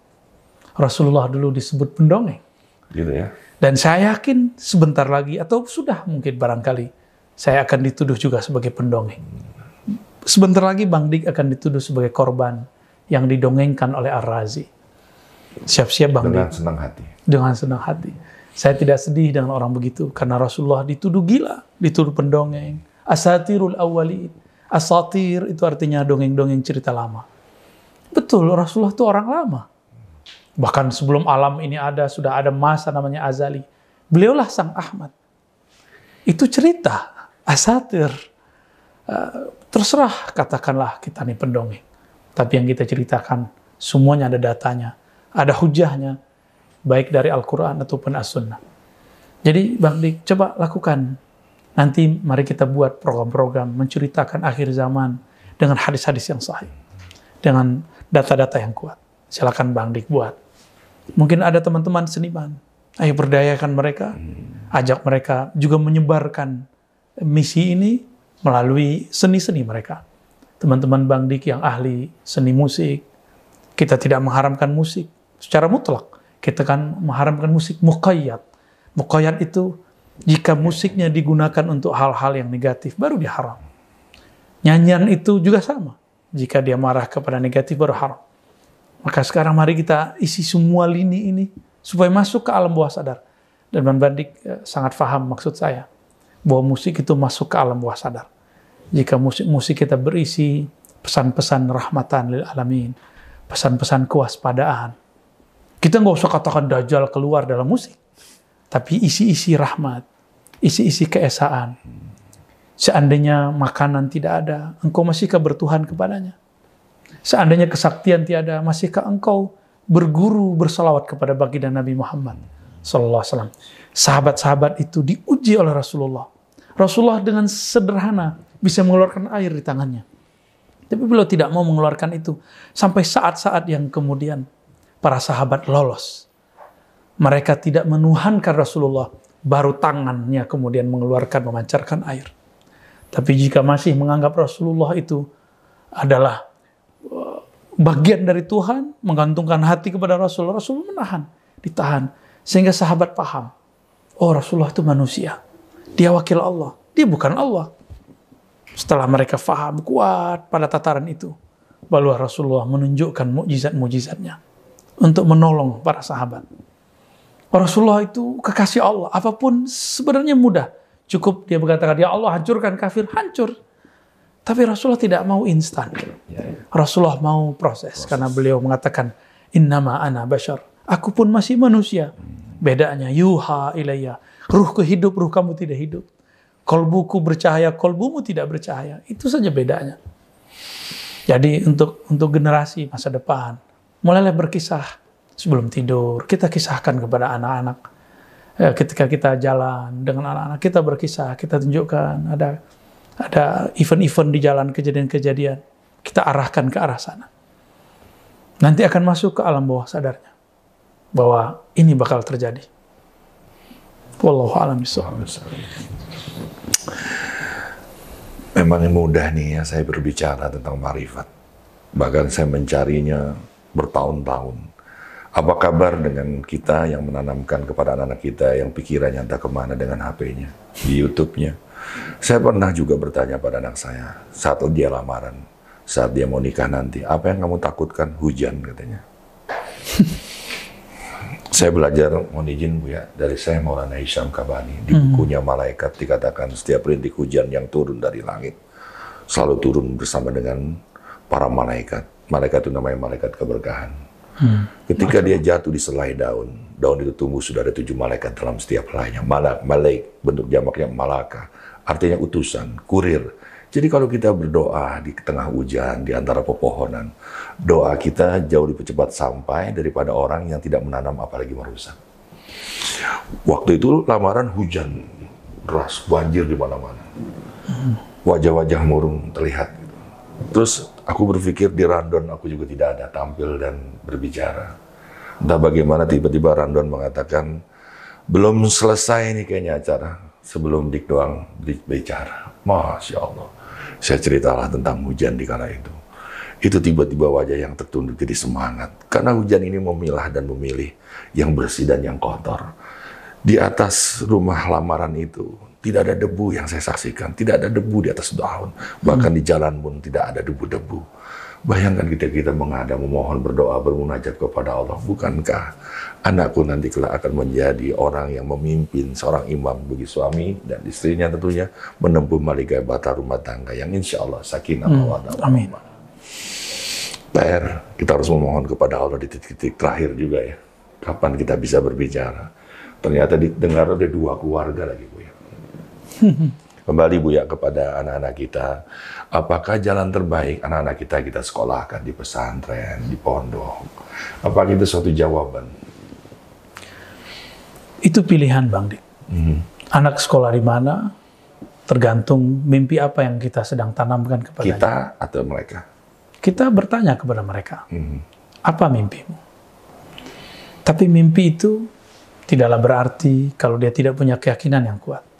Rasulullah dulu disebut pendongeng. Gitu ya. Dan saya yakin sebentar lagi, atau sudah mungkin barangkali, saya akan dituduh juga sebagai pendongeng. Sebentar lagi Bang Dik akan dituduh sebagai korban yang didongengkan oleh Ar-Razi. Siap-siap Bang Dengan Dik. Dengan senang hati. Dengan senang hati. Saya tidak sedih dengan orang begitu karena Rasulullah dituduh gila, dituduh pendongeng. Asatirul awali. Asatir itu artinya dongeng-dongeng cerita lama. Betul, Rasulullah itu orang lama. Bahkan sebelum alam ini ada, sudah ada masa namanya Azali. Beliaulah Sang Ahmad. Itu cerita, asatir. Uh, terserah katakanlah kita nih pendongeng. Tapi yang kita ceritakan, semuanya ada datanya. Ada hujahnya, baik dari Al-Quran ataupun As-Sunnah. Jadi Bang Dik, coba lakukan. Nanti mari kita buat program-program menceritakan akhir zaman dengan hadis-hadis yang sahih. Dengan data-data yang kuat. Silakan Bang Dik buat. Mungkin ada teman-teman seniman. Ayo berdayakan mereka. Ajak mereka juga menyebarkan misi ini melalui seni-seni mereka. Teman-teman Bang Dik yang ahli seni musik. Kita tidak mengharamkan musik secara mutlak kita kan mengharamkan musik muqayyad. Muqayyad itu jika musiknya digunakan untuk hal-hal yang negatif baru diharam. Nyanyian itu juga sama. Jika dia marah kepada negatif baru haram. Maka sekarang mari kita isi semua lini ini supaya masuk ke alam bawah sadar. Dan Bandik eh, sangat faham maksud saya. bahwa musik itu masuk ke alam bawah sadar. Jika musik-musik kita berisi pesan-pesan rahmatan lil alamin, pesan-pesan kewaspadaan, kita nggak usah katakan dajjal keluar dalam musik, tapi isi-isi rahmat, isi-isi keesaan. Seandainya makanan tidak ada, engkau masihkah bertuhan kepadanya? Seandainya kesaktian tiada, masihkah engkau berguru bersalawat kepada baginda Nabi Muhammad sallallahu alaihi wasallam? Sahabat-sahabat itu diuji oleh Rasulullah. Rasulullah dengan sederhana bisa mengeluarkan air di tangannya. Tapi beliau tidak mau mengeluarkan itu sampai saat-saat yang kemudian para sahabat lolos. Mereka tidak menuhankan Rasulullah, baru tangannya kemudian mengeluarkan memancarkan air. Tapi jika masih menganggap Rasulullah itu adalah bagian dari Tuhan, menggantungkan hati kepada Rasulullah, Rasulullah menahan, ditahan. Sehingga sahabat paham, oh Rasulullah itu manusia. Dia wakil Allah, dia bukan Allah. Setelah mereka faham kuat pada tataran itu, baru Rasulullah menunjukkan mukjizat-mukjizatnya untuk menolong para sahabat. Rasulullah itu kekasih Allah, apa pun sebenarnya mudah. Cukup dia mengatakan, ya Allah hancurkan kafir, hancur. Tapi Rasulullah tidak mau instan. Ya, ya. Rasulullah mau proses, proses. karena beliau mengatakan, Innama ana bashar. Aku pun masih manusia. Bedanya, yuha ilayya. Ruhku hidup, ruh kamu tidak hidup. Kolbuku bercahaya, kolbumu tidak bercahaya. Itu saja bedanya. Jadi untuk untuk generasi masa depan, mulailah berkisah sebelum tidur. Kita kisahkan kepada anak-anak ya, ketika kita jalan dengan anak-anak kita berkisah, kita tunjukkan ada ada event-event di jalan kejadian-kejadian, kita arahkan ke arah sana. Nanti akan masuk ke alam bawah sadarnya bahwa ini bakal terjadi. Wallahu a'lam Memang mudah nih ya saya berbicara tentang marifat. Bahkan saya mencarinya bertahun-tahun apa kabar dengan kita yang menanamkan kepada anak-anak kita yang pikirannya entah ke mana dengan HP-nya, di YouTube-nya. Saya pernah juga bertanya pada anak saya, saat dia lamaran, saat dia mau nikah nanti, apa yang kamu takutkan? Hujan katanya. [LAUGHS] saya belajar, mohon izin Bu ya, dari saya Maulana Hisham Kabani. Di hmm. bukunya Malaikat dikatakan setiap rintik hujan yang turun dari langit, selalu turun bersama dengan para malaikat. Malaikat itu namanya malaikat keberkahan Hmm. Ketika dia jatuh di selai daun, daun itu tumbuh sudah ada tujuh malaikat dalam setiap helainya. Malak, malaik, bentuk jamaknya malaka, artinya utusan, kurir. Jadi kalau kita berdoa di tengah hujan, di antara pepohonan, doa kita jauh lebih cepat sampai daripada orang yang tidak menanam apalagi merusak. Waktu itu lamaran hujan deras, banjir di mana-mana. Wajah-wajah murung terlihat. Terus Aku berpikir di Randon aku juga tidak ada tampil dan berbicara. Entah bagaimana tiba-tiba Randon mengatakan, belum selesai ini kayaknya acara sebelum Dik doang bicara. Masya Allah. Saya ceritalah tentang hujan di kala itu. Itu tiba-tiba wajah yang tertunduk jadi semangat. Karena hujan ini memilah dan memilih yang bersih dan yang kotor. Di atas rumah lamaran itu tidak ada debu yang saya saksikan, tidak ada debu di atas daun, bahkan hmm. di jalan pun tidak ada debu-debu. Bayangkan kita kita menghadap, memohon, berdoa, bermunajat kepada Allah. Bukankah anakku nanti kelak akan menjadi orang yang memimpin seorang imam bagi suami dan istrinya tentunya menempuh maligai bata rumah tangga yang insya Allah sakinah hmm. Amin. PR, kita harus memohon kepada Allah di titik-titik terakhir juga ya. Kapan kita bisa berbicara? Ternyata didengar ada dua keluarga lagi Bu ya. [LAUGHS] Kembali Bu ya kepada anak-anak kita, apakah jalan terbaik anak-anak kita kita sekolahkan di pesantren, di pondok? Apakah itu suatu jawaban? Itu pilihan Bang Dik. Hmm. Anak sekolah di mana, tergantung mimpi apa yang kita sedang tanamkan kepada kita atau mereka. Kita bertanya kepada mereka, hmm. apa mimpimu? Tapi mimpi itu tidaklah berarti kalau dia tidak punya keyakinan yang kuat.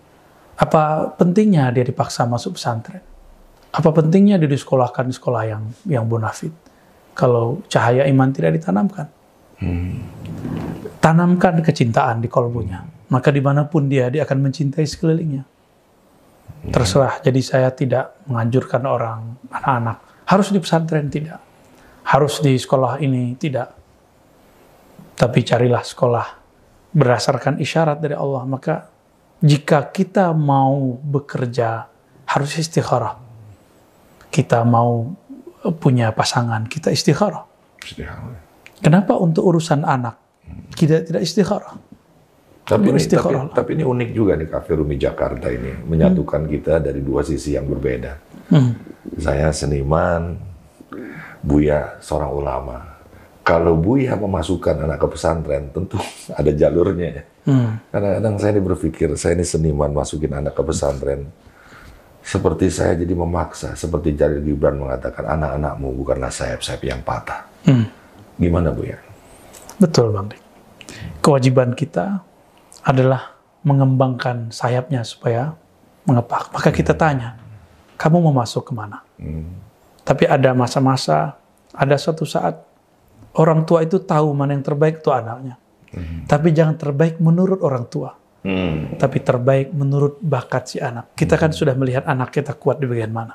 Apa pentingnya dia dipaksa masuk pesantren? Apa pentingnya dia disekolahkan di sekolah yang yang bonafit? Kalau cahaya iman tidak ditanamkan. Hmm. Tanamkan kecintaan di kolbunya. Maka di mana pun dia, dia akan mencintai sekelilingnya. Terserah. Jadi saya tidak menganjurkan orang, anak-anak, harus di pesantren, tidak. Harus di sekolah ini, tidak. Tapi carilah sekolah berdasarkan isyarat dari Allah, maka jika kita mau bekerja harus istikharah. Kita mau punya pasangan, kita istikharah. Istikharah. Kenapa untuk urusan anak kita tidak istikharah? Tapi ini, tapi, tapi ini unik juga nih Cafe Rumi Jakarta ini menyatukan kita dari dua sisi yang berbeda. Hmm. Saya seniman, Buya seorang ulama. Kalau Buya memasukkan anak ke pesantren, tentu [LAUGHS] ada jalurnya. Ya. Hmm. Kadang-kadang saya ini berpikir, saya ini seniman masukin anak ke pesantren. Seperti saya jadi memaksa, seperti Jalil Gibran mengatakan, anak-anakmu bukanlah sayap-sayap yang patah. Hmm. Gimana Buya? Betul Bang Dik. Kewajiban kita adalah mengembangkan sayapnya supaya mengepak. Maka kita tanya, kamu mau masuk ke mana? Tapi ada masa-masa, ada suatu saat orang tua itu tahu mana yang terbaik untuk anaknya. Tapi jangan terbaik menurut orang tua. Hmm. Tapi terbaik menurut bakat si anak. Kita kan sudah melihat anak kita kuat di bagian mana.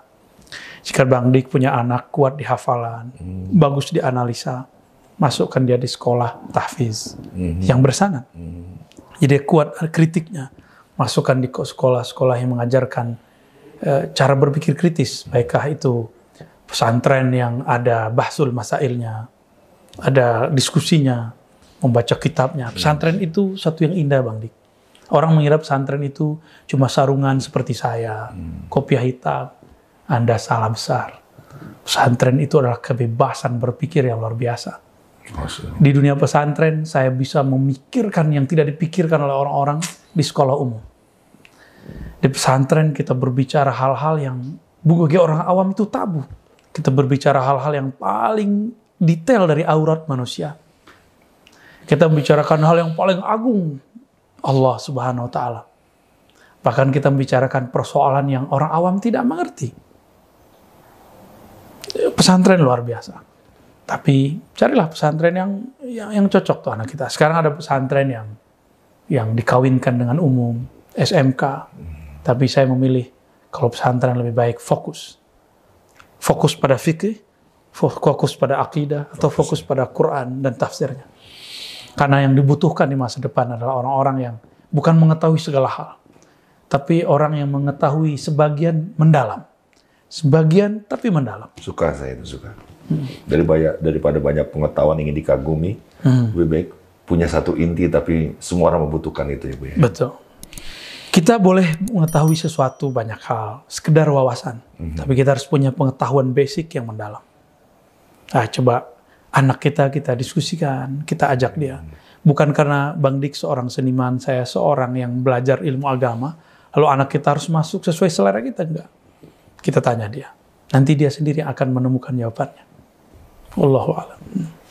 Jika Bang Dik punya anak kuat di hafalan, bagus di analisa, masukkan dia di sekolah tahfiz yang bersanad. Jadi dia kuat kritiknya. Masukkan di ko- sekolah-sekolah yang mengajarkan eh, cara berpikir kritis. Baikkah itu pesantren yang ada bahsul masailnya, ada diskusinya, membaca kitabnya. Pesantren itu satu yang indah Bang Dik. Orang mengira pesantren itu cuma sarungan seperti saya, kopiah hitam. Anda salah besar. Pesantren itu adalah kebebasan berpikir yang luar biasa. Di dunia pesantren, saya bisa memikirkan yang tidak dipikirkan oleh orang-orang di sekolah umum. Di pesantren kita berbicara hal-hal yang bagi orang awam itu tabu. Kita berbicara hal-hal yang paling detail dari aurat manusia. Kita membicarakan hal yang paling agung, Allah Subhanahu wa taala. Bahkan kita membicarakan persoalan yang orang awam tidak mengerti. Pesantren luar biasa. Tapi carilah pesantren yang yang, yang cocok tuh anak kita. Sekarang ada pesantren yang yang dikawinkan dengan umum, SMK. Tapi saya memilih kalau pesantren lebih baik fokus. Fokus pada fikih, fo- fokus pada akidah, atau fokus pada Quran dan tafsirnya. Karena yang dibutuhkan di masa depan adalah orang-orang yang bukan mengetahui segala hal, tapi orang yang mengetahui sebagian mendalam. Sebagian tapi mendalam. Suka saya itu suka. Dari banyak daripada banyak pengetahuan ingin dikagumi, lebih baik punya satu inti tapi semua orang membutuhkan itu ya Bu ya. Betul. Kita boleh mengetahui sesuatu banyak hal, sekedar wawasan. Tapi kita harus punya pengetahuan basic yang mendalam. Nah, coba anak kita kita diskusikan, kita ajak dia. Bukan karena Bang Dik seorang seniman, saya seorang yang belajar ilmu agama, lalu anak kita harus masuk sesuai selera kita enggak. Kita tanya dia. Nanti dia sendiri akan menemukan jawabannya. Wallahu a'lam.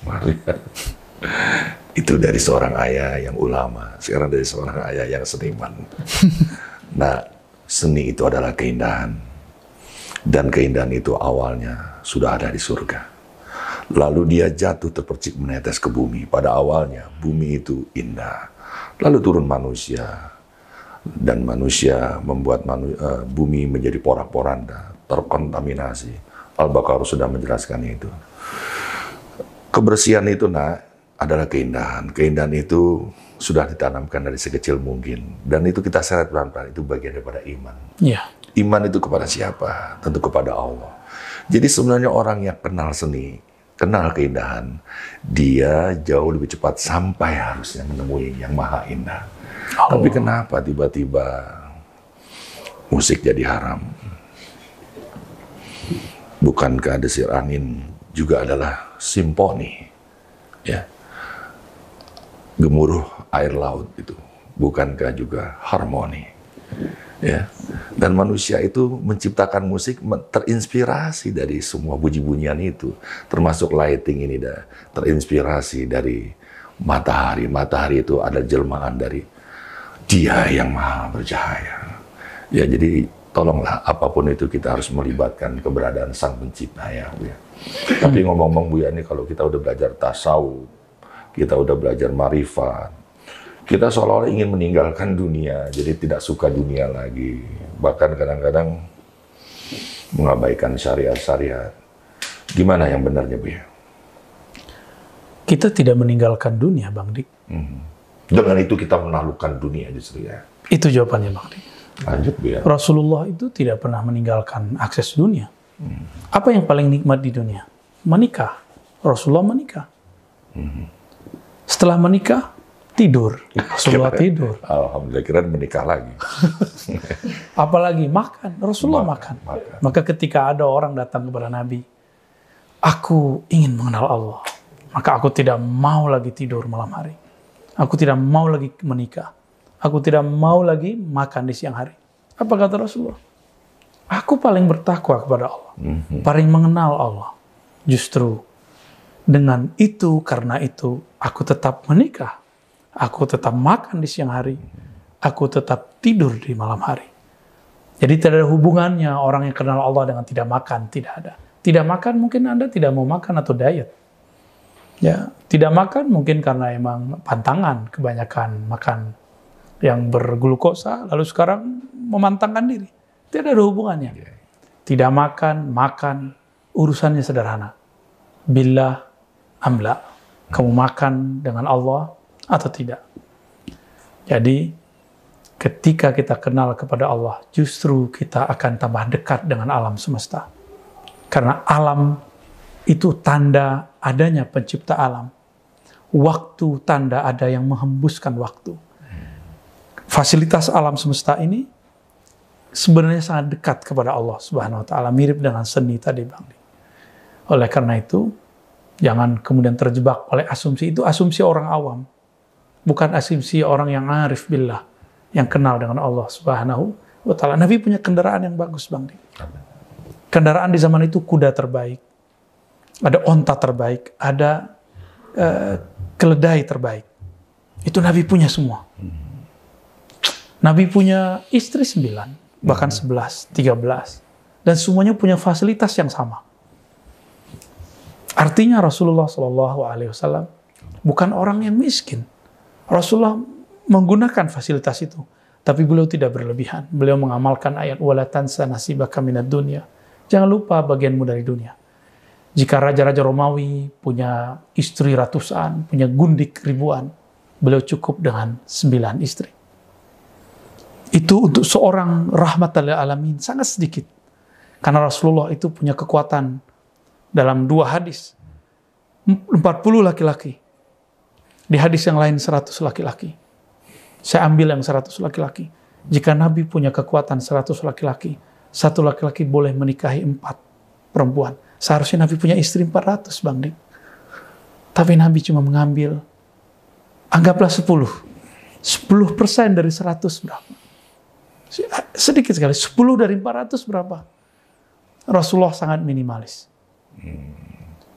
Mari. Itu dari seorang ayah yang ulama, sekarang dari seorang ayah yang seniman. [LAUGHS] nah, seni itu adalah keindahan. Dan keindahan itu awalnya sudah ada di surga. Lalu dia jatuh terpercik menetes ke bumi. Pada awalnya bumi itu indah. Lalu turun manusia. Dan manusia membuat manu- eh, bumi menjadi porak-poranda, terkontaminasi. Al-Baqarah sudah menjelaskan itu. Kebersihan itu nak adalah keindahan. Keindahan itu sudah ditanamkan dari sekecil mungkin. Dan itu kita seret pelan-pelan. Itu bagian daripada iman. Ya. Iman itu kepada siapa? Tentu kepada Allah. Jadi sebenarnya orang yang kenal seni, kenal keindahan, dia jauh lebih cepat sampai harusnya menemui yang maha indah. Tapi kenapa tiba-tiba musik jadi haram? Bukankah desir angin juga adalah simfoni? Ya. Gemuruh air laut itu bukankah juga harmoni? Ya. Dan manusia itu menciptakan musik terinspirasi dari semua bunyi-bunyian itu, termasuk lighting ini dah terinspirasi dari matahari. Matahari itu ada jelmaan dari Dia yang Maha bercahaya. Ya, jadi tolonglah apa pun itu kita harus melibatkan keberadaan Sang Pencipta ya, ya. Tapi ngomong-ngomong Bu ya, ini kalau kita udah belajar tasawuf, kita udah belajar marifat, kita seolah-olah ingin meninggalkan dunia, jadi tidak suka dunia lagi. Bahkan kadang-kadang mengabaikan syariat-syariat. Gimana yang benarnya, Bu ya? Kita tidak meninggalkan dunia, Bang Dik. Dengan itu kita menaklukkan dunia justru ya. Itu jawabannya Bang Dik. Lanjut Bu ya. Rasulullah itu tidak pernah meninggalkan akses dunia. Apa yang paling nikmat di dunia? Menikah. Rasulullah menikah. Setelah menikah, tidur. Rasulullah tidur. Alhamdulillah kira menikah lagi. [LAUGHS] Apalagi makan. Rasulullah makan. makan. Maka ketika ada orang datang kepada Nabi, aku ingin mengenal Allah. Maka aku tidak mau lagi tidur malam hari. Aku tidak mau lagi menikah. Aku tidak mau lagi makan di siang hari. Apa kata Rasulullah? Aku paling bertakwa kepada Allah. Paling mengenal Allah. Justru dengan itu, karena itu, aku tetap menikah. Aku tetap makan di siang hari. Aku tetap tidur di malam hari. Jadi tidak ada hubungannya orang yang kenal Allah dengan tidak makan, tidak ada. Tidak makan mungkin Anda tidak mau makan atau diet. Ya, tidak makan mungkin karena emang pantangan kebanyakan makan yang berglukosa lalu sekarang memantangkan diri. Tidak ada hubungannya. Tidak makan, makan urusannya sederhana. Billah amla. Kamu makan dengan Allah atau tidak. Jadi ketika kita kenal kepada Allah, justru kita akan tambah dekat dengan alam semesta. Karena alam itu tanda adanya pencipta alam. Waktu tanda ada yang menghembuskan waktu. Fasilitas alam semesta ini sebenarnya sangat dekat kepada Allah Subhanahu wa taala, mirip dengan seni tadi Bang. Oleh karena itu, jangan kemudian terjebak oleh asumsi itu asumsi orang awam. Bukan asumsi orang yang arif billah, yang kenal dengan Allah Subhanahu wa taala. Nabi punya kendaraan yang bagus, Bang. Kendaraan di zaman itu kuda terbaik, ada onta terbaik, ada uh, keledai terbaik. Itu Nabi punya semua. Nabi punya istri sembilan, bahkan sebelas, tiga belas. Dan semuanya punya fasilitas yang sama. Artinya Rasulullah Shallallahu Alaihi Wasallam bukan orang yang miskin. Rasulullah menggunakan fasilitas itu, tapi beliau tidak berlebihan. Beliau mengamalkan ayat walatan nasibaka minad dunya. Jangan lupa bagianmu dari dunia. Jika raja-raja Romawi punya istri ratusan, punya gundik ribuan, beliau cukup dengan sembilan istri. Itu untuk seorang rahmat alamin sangat sedikit. Karena Rasulullah itu punya kekuatan dalam dua hadis. 40 laki-laki. Di hadis yang lain 100 laki-laki. Saya ambil yang 100 laki-laki. Jika Nabi punya kekuatan 100 laki-laki, satu laki-laki boleh menikahi empat perempuan. Seharusnya Nabi punya istri 400, Bang Dik. Tapi Nabi cuma mengambil, anggaplah 10. 10 persen dari 100 berapa? Sedikit sekali, 10 dari 400 berapa? Rasulullah sangat minimalis.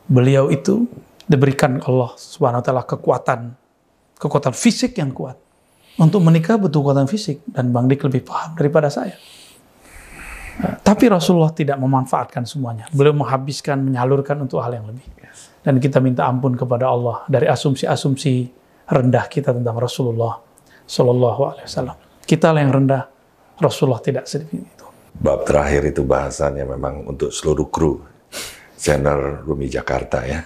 Beliau itu diberikan Allah Subhanahu wa taala kekuatan kekuatan fisik yang kuat. Untuk menikah butuh kekuatan fisik dan Bang Dik lebih paham daripada saya. Nah, tapi Rasulullah tidak memanfaatkan semuanya. Beliau menghabiskan, menyalurkan untuk hal yang lebih. Dan kita minta ampun kepada Allah dari asumsi-asumsi rendah kita tentang Rasulullah Shallallahu Alaihi Wasallam. Kita yang rendah, Rasulullah tidak sedikit itu. Bab terakhir itu bahasannya memang untuk seluruh kru channel Rumi Jakarta ya.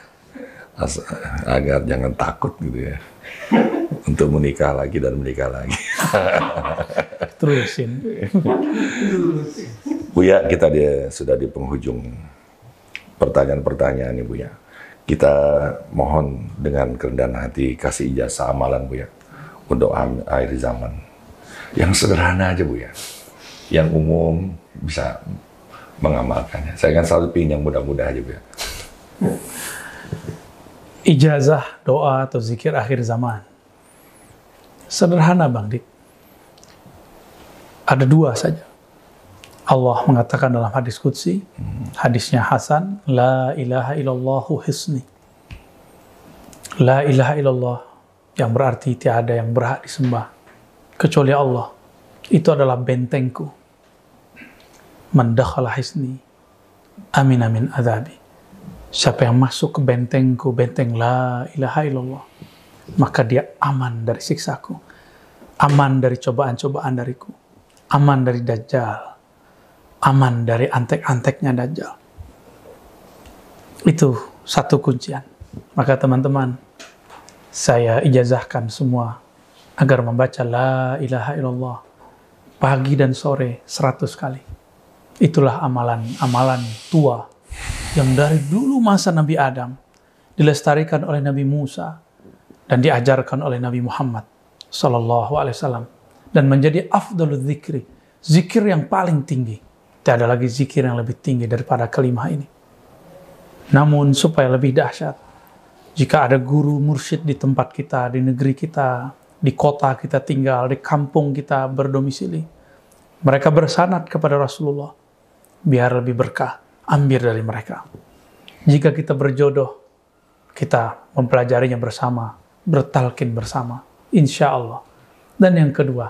As agar jangan takut gitu ya. [LAUGHS] Untuk menikah lagi dan menikah lagi. [LAUGHS] Terusin. [LAUGHS] Buya, kita dia sudah di penghujung pertanyaan-pertanyaan nih Buya. Kita mohon dengan kerendahan hati kasih ijazah amalan Buya untuk akhir zaman. Yang sederhana aja Buya. Yang umum bisa mengamalkannya. Saya kan selalu pingin yang mudah-mudah aja Buya. Ijazah doa atau zikir akhir zaman. Sederhana Bang Dik. Ada dua saja. Allah mengatakan dalam hadis Qudsi, hadisnya Hasan, La ilaha illallahu hisni. La ilaha illallah, yang berarti tiada yang berhak disembah, kecuali Allah. Itu adalah bentengku. Mendakhala hisni, amin amin adabi. Siapa yang masuk ke bentengku, benteng la ilaha illallah, maka dia aman dari siksaku. Aman dari cobaan-cobaan dariku. Aman dari dajjal. Aman dari antek-anteknya dajjal. Itu satu kuncian. Maka teman-teman, saya ijazahkan semua agar membaca la ilaha illallah pagi dan sore seratus kali. Itulah amalan-amalan tua yang dari dulu masa Nabi Adam dilestarikan oleh Nabi Musa dan diajarkan oleh Nabi Muhammad sallallahu alaihi wasallam dan menjadi afdalul zikri, zikir yang paling tinggi. Tidak ada lagi zikir yang lebih tinggi daripada kelima ini. Namun supaya lebih dahsyat, jika ada guru mursyid di tempat kita, di negeri kita, di kota kita tinggal, di kampung kita berdomisili, mereka bersanat kepada Rasulullah, biar lebih berkah, ambil dari mereka. Jika kita berjodoh, kita mempelajarinya bersama, bertalkin bersama, insya Allah. Dan yang kedua,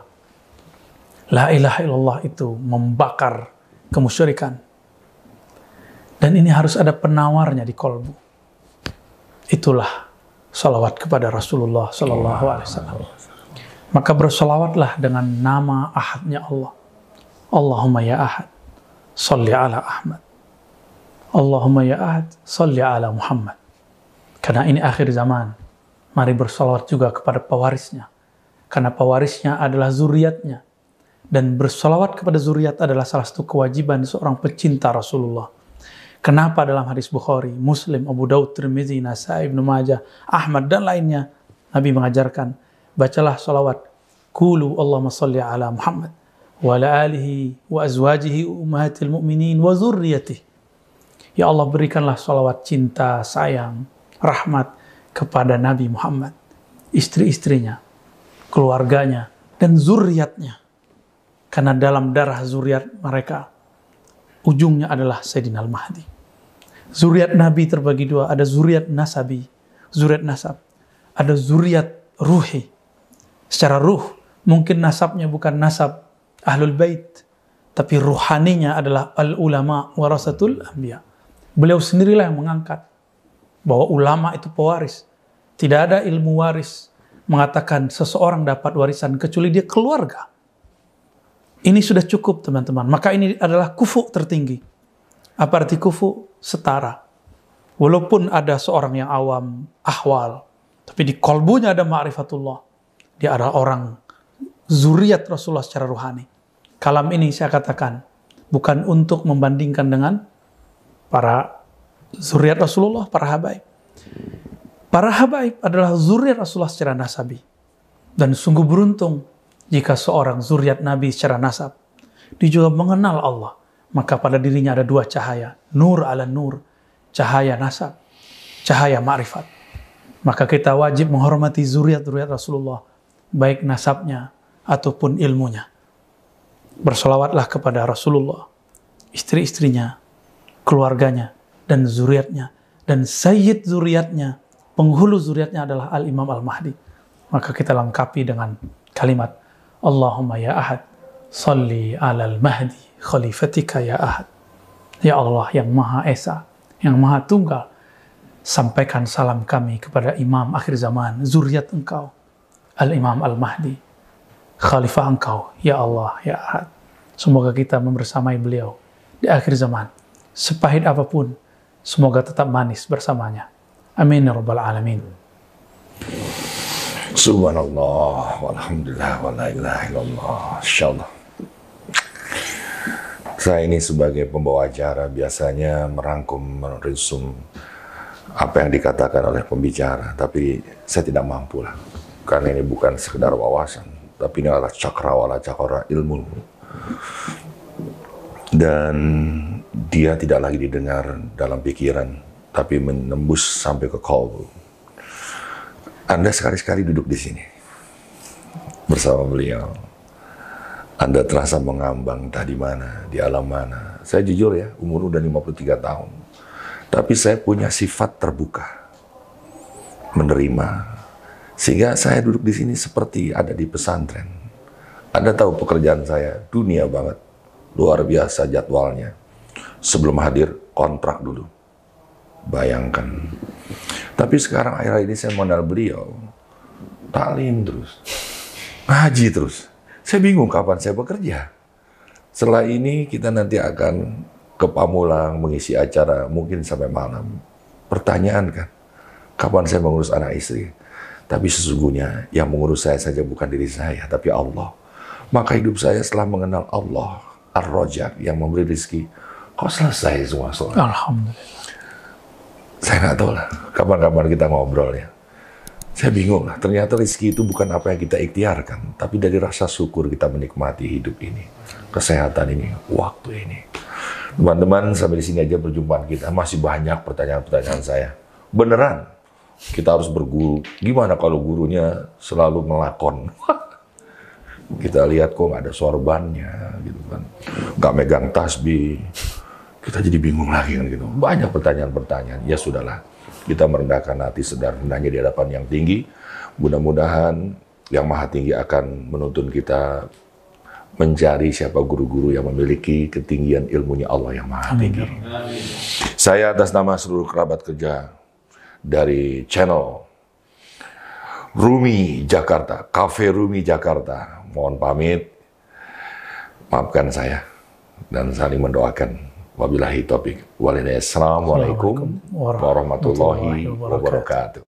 La ilaha illallah itu membakar kemusyrikan. Dan ini harus ada penawarnya di kolbu. Itulah salawat kepada Rasulullah Sallallahu Alaihi Wasallam. Maka bersalawatlah dengan nama ahadnya Allah. Allahumma ya ahad, salli ala Ahmad. Allahumma ya ahad, salli ala Muhammad. Karena ini akhir zaman. Mari bersalawat juga kepada pewarisnya. Karena pewarisnya adalah zuriatnya dan bersolawat kepada zuriat adalah salah satu kewajiban seorang pecinta Rasulullah. Kenapa dalam hadis Bukhari, Muslim, Abu Daud, Tirmizi, Nasai, Ibnu Majah, Ahmad dan lainnya Nabi mengajarkan bacalah solawat kulu Allahumma salli ala Muhammad wa ala alihi wa azwajihi ummahatil mu'minin wa zurriyatih. Ya Allah berikanlah solawat cinta, sayang, rahmat kepada Nabi Muhammad, istri-istrinya, keluarganya, dan zuriatnya karena dalam darah zuriat mereka, ujungnya adalah Sayyidina Al-Mahdi. Zuriat Nabi terbagi dua, ada zuriat nasabi, zuriat nasab. Ada zuriat ruhi. Secara ruh, mungkin nasabnya bukan nasab ahlul bait, tapi ruhaninya adalah al-ulama warasatul anbiya. Beliau sendirilah yang mengangkat bahwa ulama itu pewaris. Tidak ada ilmu waris mengatakan seseorang dapat warisan kecuali dia keluarga. Ini sudah cukup teman-teman. Maka ini adalah kufu tertinggi. Apa arti kufu? Setara. Walaupun ada seorang yang awam, ahwal, tapi di kolbunya ada ma'rifatullah. Dia adalah orang zuriat Rasulullah secara ruhani. Kalam ini saya katakan bukan untuk membandingkan dengan para zuriat Rasulullah, para habaib. Para habaib adalah zuriat Rasulullah secara nasabi. Dan sungguh beruntung jika seorang zuriat Nabi secara nasab, dia juga mengenal Allah, maka pada dirinya ada dua cahaya, nur ala nur, cahaya nasab, cahaya ma'rifat. Maka kita wajib menghormati zuriat-zuriat Rasulullah, baik nasabnya ataupun ilmunya. Bersolawatlah kepada Rasulullah, istri-istrinya, keluarganya, dan zuriatnya. Dan sayyid zuriatnya, penghulu zuriatnya adalah Al-Imam Al-Mahdi. Maka kita lengkapi dengan kalimat Allahumma ya ahad, salli alal mahdi khalifatika ya ahad. Ya Allah yang maha esa, yang maha tunggal, sampaikan salam kami kepada imam akhir zaman, zuriat engkau, al-imam al-mahdi, khalifah engkau, ya Allah, ya ahad. Semoga kita membersamai beliau di akhir zaman. Sepahit apa pun, semoga tetap manis bersamanya. Amin ya rabbal alamin. Subhanallah, walhamdulillah, wala ilaha illallah, insyaallah. Saya ini sebagai pembawa acara biasanya merangkum, meresum apa yang dikatakan oleh pembicara, tapi saya tidak mampu lah. Karena ini bukan sekedar wawasan, tapi ini adalah cakrawala cakra ilmu. Dan dia tidak lagi didengar dalam pikiran, tapi menembus sampai ke kalbu anda sekali-sekali duduk di sini bersama beliau. Anda terasa mengambang entah di mana, di alam mana. Saya jujur ya, umur udah 53 tahun. Tapi saya punya sifat terbuka. Menerima. Sehingga saya duduk di sini seperti ada di pesantren. Anda tahu pekerjaan saya, dunia banget. Luar biasa jadwalnya. Sebelum hadir, kontrak dulu. Bayangkan. Tapi sekarang akhir ini saya mengenal beliau, talim terus, ngaji terus. Saya bingung kapan saya bekerja. Setelah ini kita nanti akan ke Pamulang mengisi acara mungkin sampai malam. Pertanyaan kan, kapan saya mengurus anak istri? Tapi sesungguhnya yang mengurus saya saja bukan diri saya, tapi Allah. Maka hidup saya setelah mengenal Allah, Ar-Rojak yang memberi rezeki, kok selesai semua soal. Alhamdulillah. Saya nggak tahu lah, kapan-kapan kita ngobrol ya. Saya bingung lah, ternyata rezeki itu bukan apa yang kita ikhtiarkan, tapi dari rasa syukur kita menikmati hidup ini, kesehatan ini, waktu ini. Teman-teman, sampai di sini aja perjumpaan kita. Masih banyak pertanyaan-pertanyaan saya. Beneran, kita harus berguru. Gimana kalau gurunya selalu ngelakon? [LAUGHS] kita lihat kok nggak ada sorbannya, gitu kan. Nggak megang tasbih. Kita jadi bingung lagi kan gitu. Banyak pertanyaan-pertanyaan. Ya sudahlah, kita merendahkan hati sedar rendahnya di hadapan yang tinggi. Mudah-mudahan yang maha tinggi akan menuntun kita mencari siapa guru-guru yang memiliki ketinggian ilmunya Allah yang maha tinggi. Saya atas nama seluruh kerabat kerja dari channel Rumi Jakarta, Cafe Rumi Jakarta mohon pamit, maafkan saya dan saling mendoakan. Wabillahi taufik. Assalamualaikum warahmatullahi wabarakatuh.